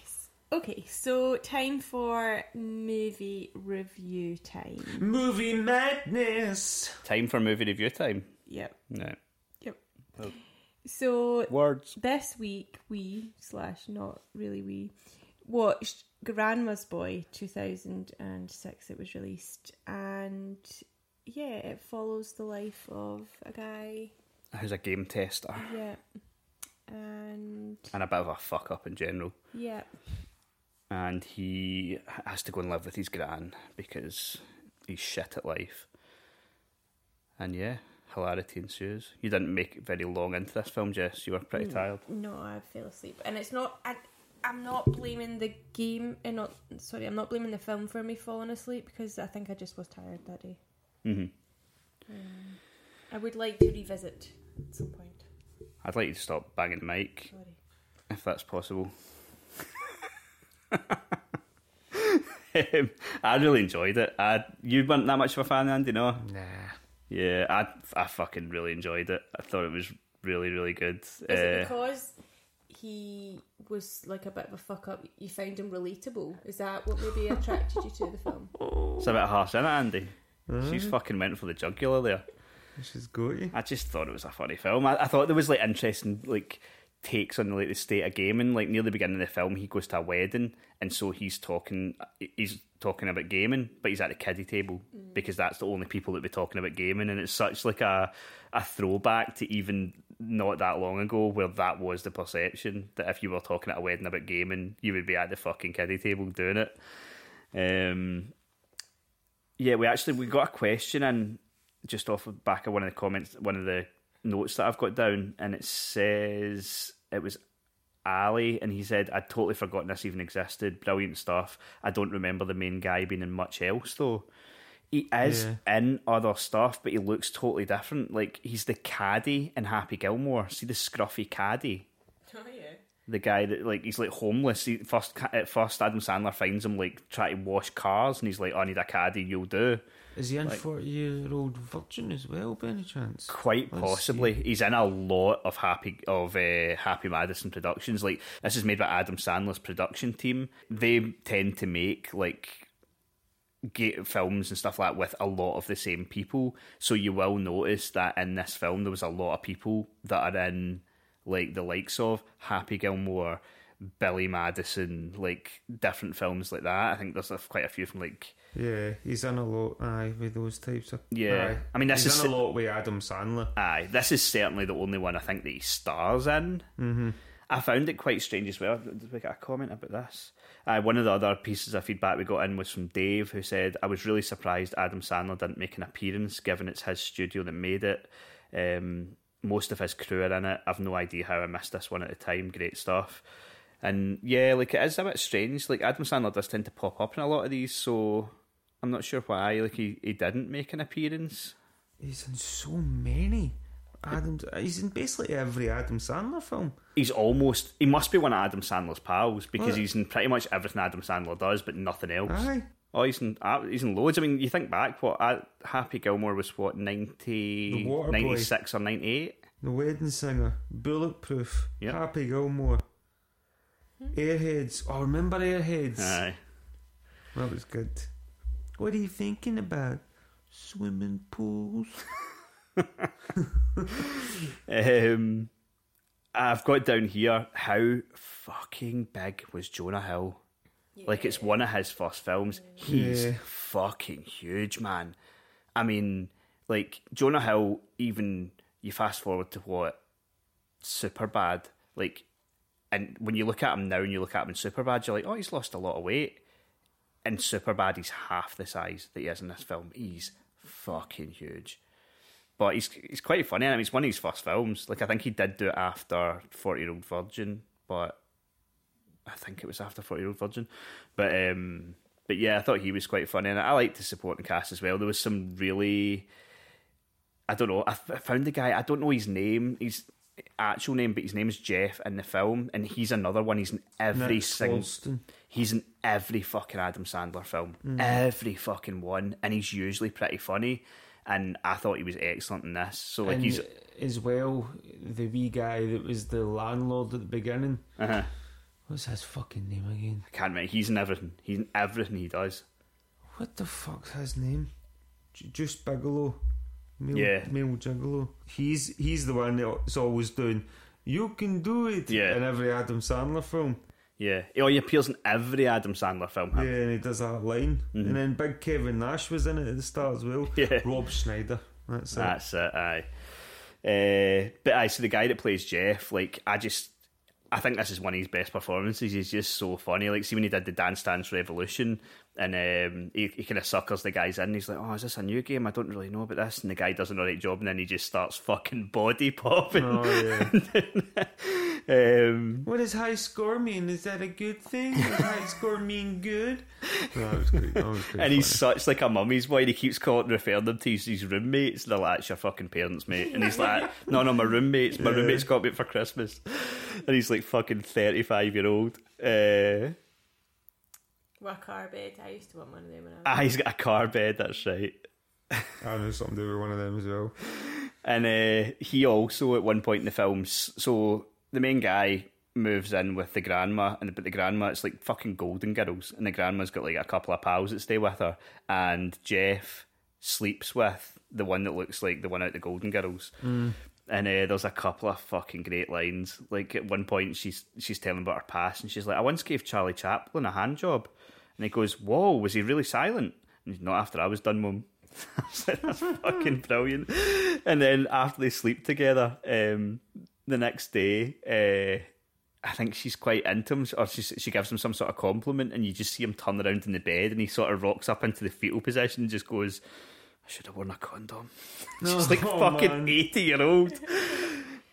Okay, so time for movie review time. Movie madness. Time for movie review time. Yep, No. yep. Oh. So Words. this week, we slash not really we watched Grandma's Boy 2006. It was released, and yeah, it follows the life of a guy. Who's a game tester Yeah, and and a bit of a fuck up in general. yeah, and he has to go and live with his gran because he's shit at life. And yeah, hilarity ensues. You didn't make it very long into this film, Jess. You were pretty tired. no, I fell asleep, and it's not. I, I'm not blaming the game, and not sorry, I'm not blaming the film for me falling asleep because I think I just was tired that day. hmm I would like to revisit at some point. I'd like you to stop banging the mic Sorry. if that's possible. Um, I really enjoyed it. I, you weren't that much of a fan, Andy, no? Nah. Yeah, I, I fucking really enjoyed it. I thought it was really, really good. Is it Uh, because he was like a bit of a fuck up? You found him relatable? Is that what maybe attracted you to the film? it's a bit harsh, isn't it, Andy? She's fucking went for the jugular there. She's got you. I just thought it was a funny film. I, I thought there was like interesting like takes on like the state of gaming. Like near the beginning of the film, he goes to a wedding, and so he's talking. He's talking about gaming, but he's at the kiddie table because that's the only people that be talking about gaming, and it's such like a a throwback to even not that long ago where that was the perception that if you were talking at a wedding about gaming, you would be at the fucking kiddie table doing it. Um, yeah, we actually we got a question in just off the back of one of the comments, one of the notes that I've got down, and it says it was Ali, and he said I'd totally forgotten this even existed. Brilliant stuff. I don't remember the main guy being in much else though. He is Yeah. in other stuff, but he looks totally different. Like he's the caddy in Happy Gilmore. See the scruffy caddy Oh yeah. the guy that like he's like homeless. He, first at first, Adam Sandler finds him like trying to wash cars, and he's like, oh, "I need a caddy, you'll do." Is he in Like- 40 year old virgin as well, by any chance? Quite Let's possibly, he's in a lot of happy of uh, Happy Madison productions. Like this is made by Adam Sandler's production team. They tend to make like ga- films and stuff like that with a lot of the same people. So you will notice that in this film there was a lot of people that are in like the likes of Happy Gilmore, Billy Madison, like different films like that. I think there's quite a few from like Yeah, he's in a lot, aye, with those types of. Yeah. aye. I mean, this he's is in a lot with Adam Sandler. Aye, this is certainly the only one I think that he stars in. Mm-hmm. I found it quite strange as well. Did we get a comment about this? Uh, one of the other pieces of feedback we got in was from Dave, who said, I was really surprised Adam Sandler didn't make an appearance, given it's his studio that made it. Um, most of his crew are in it. I've no idea how I missed this one at the time. Great stuff. And yeah, like it is a bit strange. Like Adam Sandler does tend to pop up in a lot of these, so I'm not sure why. Like he, he didn't make an appearance. He's in so many. Adam, he's in basically every Adam Sandler film. he's almost he must be one of Adam Sandler's pals because Well- he's in pretty much everything Adam Sandler does, but nothing else. Aye. Oh, he's in uh, he's in loads. I mean, you think back, what uh, Happy Gilmore was what The 90, 96 or ninety eight. The Wedding Singer, Bulletproof, Yep. Happy Gilmore, Airheads. Oh, remember Airheads? Aye, That was good. What are you thinking about? Swimming pools. um, I've got down here how fucking big was Jonah Hill. Like it's one of his first films. He's Yeah. fucking huge, man. I mean, like Jonah Hill. Even you fast forward to what super bad. Like, and when you look at him now and you look at him in super bad, you're like, oh, he's lost a lot of weight. In super bad, he's half the size that he is in this film. He's fucking huge. but he's he's quite funny. I mean, it's one of his first films. Like I think he did do it after Forty Year Old Virgin, but I think it was after Forty Year Old Virgin. But um, but yeah, I thought he was quite funny, and I liked the supporting cast as well. There was some really, I don't know. I, f- I found the guy. I don't know his name. His actual name, but his name is Jeff in the film, and he's another one. He's in every single. He's in every fucking Adam Sandler film, every fucking one, and he's usually pretty funny. And I thought he was excellent in this. So like and he's, as well, the wee guy that was the landlord at the beginning. uh What's his fucking name again? I can't remember. He's in everything. He's in everything he does. What the fuck's his name? J- Deuce Bigalow. Male, Yeah. Male Gigolo. He's he's the one that's always doing. You can do it. Yeah. In every Adam Sandler film. Yeah. Oh, he appears in every Adam Sandler film. huh? Yeah, and he does that line. And then Big Kevin Nash was in it at the start as well. Mm-hmm. Yeah. Rob Schneider. That's it. That's it, aye. Uh, but aye, so the guy that plays Jeff, like, I just, I think this is one of his best performances. He's just so funny. Like, see when he did the Dance Dance Revolution, and um, he, he kind of suckers the guys in. He's like, "Oh, is this a new game? I don't really know about this." And the guy does an alright job, and then he just starts fucking body popping. Oh yeah. um, what does high score mean? Is that a good thing? Does high score mean good? No, that was great. That was great. and he's such like a mummy's boy. and He keeps calling, referring them to his, his roommates. They're like, "It's your fucking parents, mate." And he's like, "No, no, my roommates. My roommates got me it for Christmas." And he's like fucking thirty five year old. Uh, What car bed? I used to want one of them when I was. ah, he's got a car bed. That's right. I know something to do with one of them as well. And uh, he also, at one point in the films, so the main guy moves in with the grandma, and but the grandma, it's like fucking Golden Girls, and the grandma's got like a couple of pals that stay with her, and Jeff sleeps with the one that looks like the one out the Golden Girls. And uh, there's a couple of fucking great lines. Like at one point, she's she's telling about her past, and she's like, "I once gave Charlie Chaplin a hand job," and he goes, "Whoa, was he really silent?" And he's not after I was done, mum. I was like, That's fucking brilliant. And then after they sleep together, um, the next day, uh, I think she's quite into him, or she she gives him some sort of compliment, and you just see him turn around in the bed, and he sort of rocks up into the fetal position and just goes, "I should have worn a condom." She's like Oh, fucking man. eighty year old.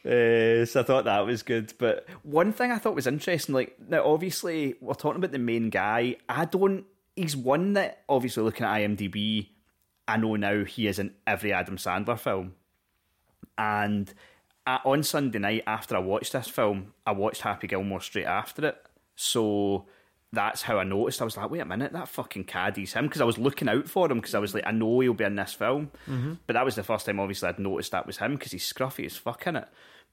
Uh, so I thought that was good. But one thing I thought was interesting, like now obviously we're talking about the main guy. I don't. He's one that obviously looking at IMDb, I know now he is in every Adam Sandler film. And on Sunday night after I watched this film, I watched Happy Gilmore straight after it. So that's how I noticed. I was like, wait a minute, that fucking caddy's him. Because I was looking out for him because I was like, I know he'll be in this film. But that was the first time, obviously, I'd noticed that was him because he's scruffy as fuck in it.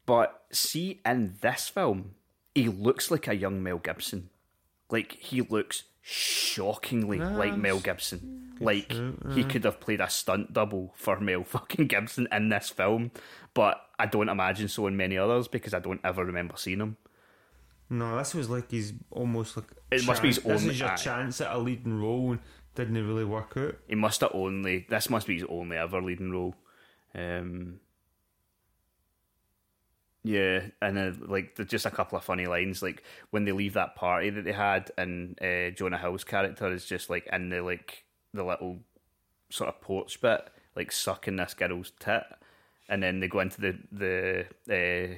But see, in this film, he looks like a young Mel Gibson. Like, he looks shockingly like Mel Gibson. Like, he could have played a stunt double for Mel fucking Gibson in this film. But I don't imagine so in many others because I don't ever remember seeing him. No, this was like he's almost like. It must be his This only- is your aye. chance at a leading role, and didn't it really work out? He must have only this must be his only ever leading role. Um, yeah, and uh, like there's just a couple of funny lines, like when they leave that party that they had, and uh, Jonah Hill's character is just like in the like the little sort of porch bit, like sucking this girl's tit, and then they go into the the. Uh,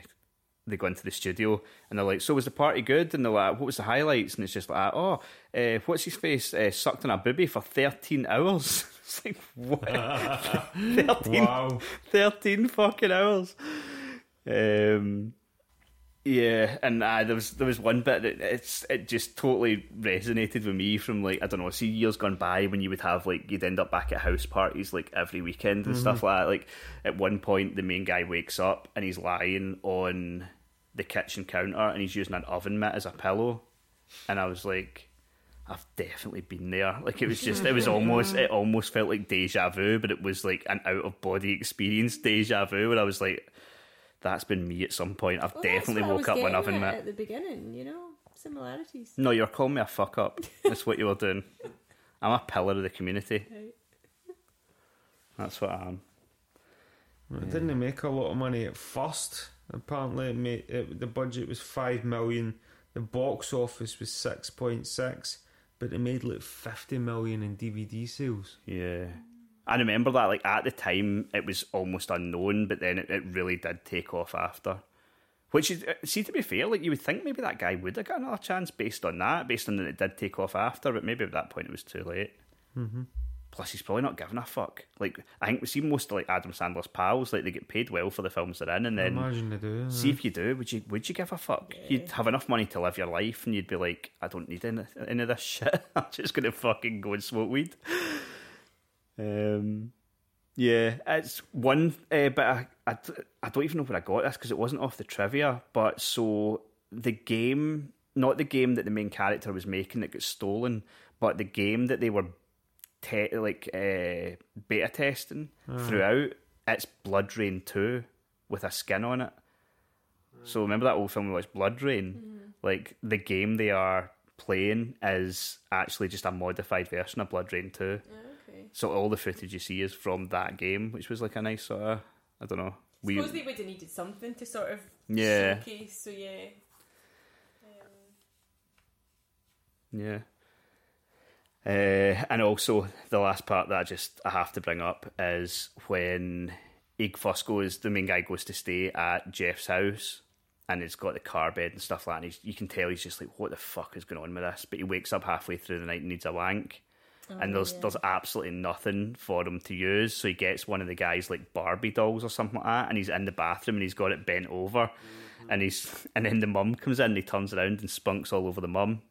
they go into the studio and they're like, "So was the party good?" And they're like, "What was the highlights?" And it's just like, "Oh, uh, what's his face uh, sucked in a booby for thirteen hours." it's like what? thirteen, Wow. 13 fucking hours. Um, yeah, and uh, there was there was one bit that it's it just totally resonated with me from like I don't know, see years gone by when you would have like you'd end up back at house parties like every weekend and stuff like that. Like at one point, the main guy wakes up and he's lying on the kitchen counter and he's using an oven mitt as a pillow, and I was like. I've definitely been there. Like it was just, it was almost, it almost felt like deja vu, but it was like an out of body experience deja vu. Where I was like, that's been me at some point. I've Well, definitely woke up when I've at mitt. at the beginning. You know, similarities. No, you're calling me a fuck up. That's what you were doing. I'm a pillar of the community. Right. That's what I am. It didn't make a lot of money at first. Apparently, it made, it, the budget was five million. The box office was six point six, but it made like fifty million in DVD sales. Yeah. I remember that like at the time it was almost unknown, but then it, it really did take off after. Which is uh, see to be fair, like you would think maybe that guy would have got another chance based on that, based on that it did take off after, but maybe at that point it was too late. Mm-hmm. Plus, he's probably not giving a fuck. Like I think we see most of like Adam Sandler's pals, like they get paid well for the films they're in, and then imagine they do. See if you do, would you would you give a fuck? You'd have enough money to live your life, and you'd be like, I don't need any, any of this shit. I'm just gonna fucking go and smoke weed. Um, yeah, it's one, uh, but I don't even know where I got this because it wasn't off the trivia. But so the game, not the game that the main character was making that got stolen, but the game that they were te- like uh, beta testing throughout, it's BloodRayne Two with a skin on it. So remember that old film we watched, BloodRayne? Like the game they are playing is actually just a modified version of BloodRayne Two. Okay. So all the footage you see is from that game, which was like a nice sort of I don't know. We Suppose they would have needed something to sort of Yeah. showcase. So yeah. yeah. Uh, and also the last part that I just I have to bring up is when Ig first goes, the main guy goes to stay at Jeff's house, and he's got the car bed and stuff like that. And he's, you can tell he's just like, what the fuck is going on with this? But he wakes up halfway through the night and needs a wank. Oh, and there's there's absolutely nothing for him to use, so he gets one of the guys like Barbie dolls or something like that, and he's in the bathroom and he's got it bent over, mm-hmm. and he's and then the mum comes in, and he turns around and spunks all over the mum.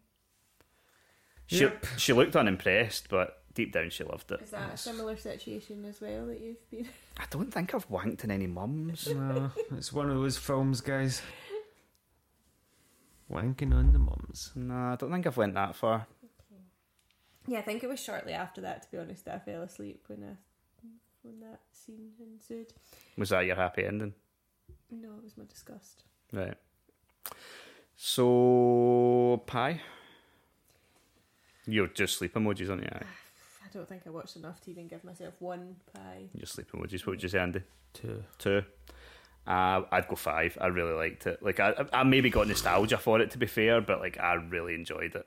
She Yep. she looked unimpressed, but deep down she loved it. Is that a similar situation as well that you've been? I don't think I've wanked in any mums. No, it's one of those films, guys. Wanking on the mums. no, I don't think I've went that far. Yeah, I think it was shortly after that. To be honest, that I fell asleep when I, when that scene ensued. Was that your happy ending? No, it was my disgust. Right. So pie. You're just sleep emojis, aren't you? I don't think I watched enough to even give myself one pie. Your sleep emojis. What would you say, Andy? Two. Two. Uh, I'd go five. I really liked it. Like I, I maybe got nostalgia for it to be fair, but like I really enjoyed it.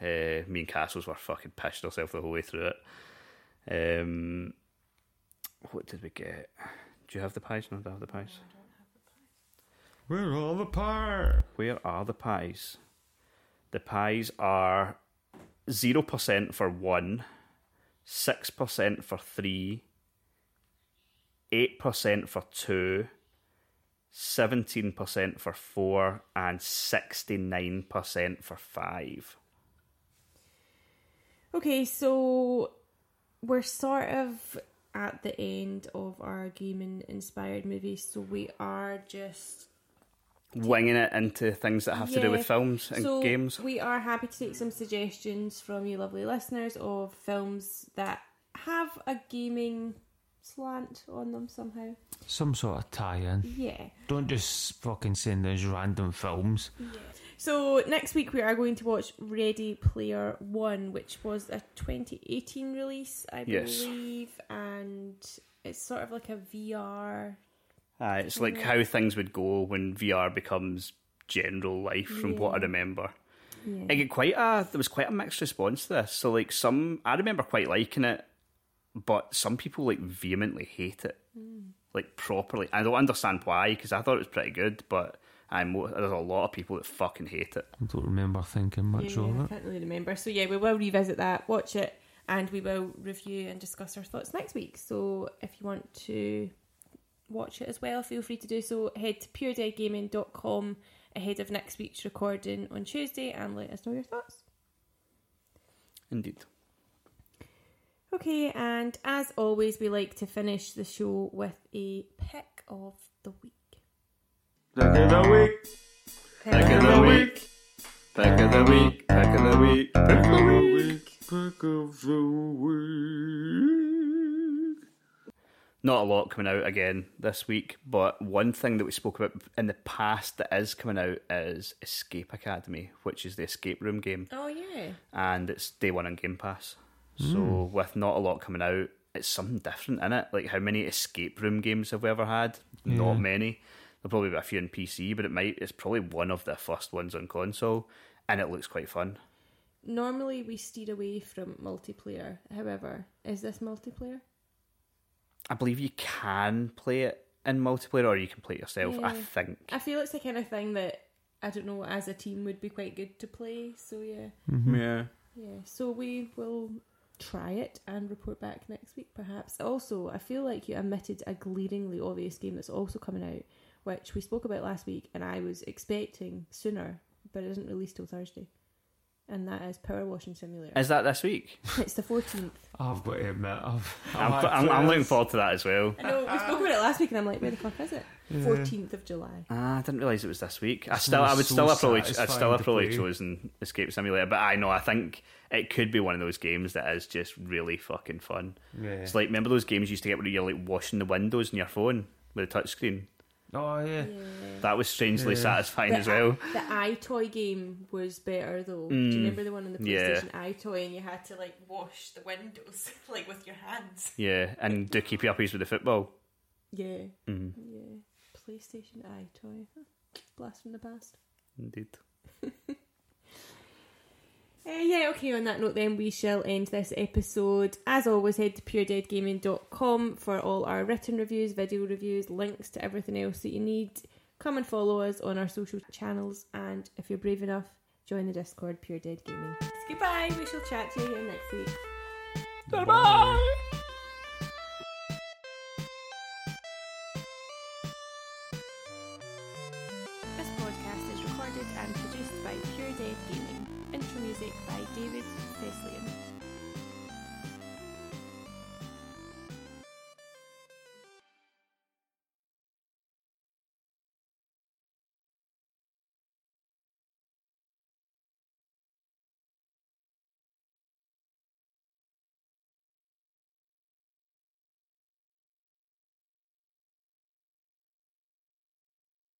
Uh, me and Castles were fucking pissed ourselves the whole way through it. Um, what did we get? Do you have the pies? No, I don't have the pies. Where are all the par? Where are the pies? The pies are zero percent for one, six percent for three, eight percent for two, seventeen percent for four, and sixty-nine percent for five. Okay, so we're sort of at the end of our gaming inspired movies, so we are just Winging it into things that have to do with films and so games. We are happy to take some suggestions from you, lovely listeners, of films that have a gaming slant on them somehow. Some sort of tie-in. Yeah. Don't just fucking send those random films. Yeah. So next week we are going to watch Ready Player One, which was a 2018 release, I Yes. believe, and it's sort of like a VR. Uh, it's like how things would go when VR becomes general life, from what I remember. Yeah. I get quite a there was quite a mixed response to this. So like some I remember quite liking it, but some people like vehemently hate it, mm. like properly. I don't understand why because I thought it was pretty good, but I'm there's a lot of people that fucking hate it. I don't remember thinking much yeah, of I it. I can't really remember. So yeah, we will revisit that, watch it, and we will review and discuss our thoughts next week. So if you want to watch it as well, feel free to do so. Head to puredeadgaming.com ahead of next week's recording on Tuesday and let us know your thoughts. Indeed. Okay, and as always, we like to finish the show with a pick of the week. Pick of the week. Pick of the week. Pick of the week. Pick of the week. Pick of the week. Pick of the week. Not a lot coming out again this week, but one thing that we spoke about in the past that is coming out is Escape Academy, which is the escape room game. Oh yeah, and it's day one on Game Pass. So hmm. with not a lot coming out, it's something different in it. Like how many escape room games have we ever had? Not many. There'll probably be a few on PC, but it might. It's probably one of the first ones on console, and it looks quite fun. normally we steer away from multiplayer. However, is this multiplayer? I believe you can play it in multiplayer, or you can play it yourself. I think. I feel it's the kind of thing that I don't know as a team would be quite good to play. So yeah, Yeah. yeah. So we will try it and report back next week, perhaps. Also, I feel like you omitted a glaringly obvious game that's also coming out, which we spoke about last week, and I was expecting sooner, but it isn't released till Thursday. And that is Power Washing Simulator. Is that this week? it's the fourteenth. I've got to admit, I've, I'm, I've I'm, I'm looking forward to that as well. I know we spoke about it last week, and I'm like, where the fuck is it? Yeah. Fourteenth of July. Ah, I didn't realise it was this week. I still, I would so still have probably, I'd still have to probably play. chosen Escape Simulator, but I know I think it could be one of those games that is just really fucking fun. Yeah. It's like remember those games you used to get where you're like washing the windows in your phone with a touchscreen. Oh yeah. Yeah. That was strangely Yeah. satisfying The, as well. the EyeToy game was better though. Do Mm. you remember the one on the Yeah. PlayStation EyeToy and you had to like wash the windows like with your hands? Yeah, and do keep you uppies with the football. Yeah. Mm, Yeah. PlayStation EyeToy. Huh. Blast from the past. indeed. Uh, yeah, okay, on that note, then we shall end this episode. As always, head to puredeadgaming.com for all our written reviews, video reviews, links to everything else that you need. Come and follow us on our social channels, and if you're brave enough, join the Discord Pure Dead Gaming. Goodbye, we shall chat to you again next week. Bye. This music by David Feslian.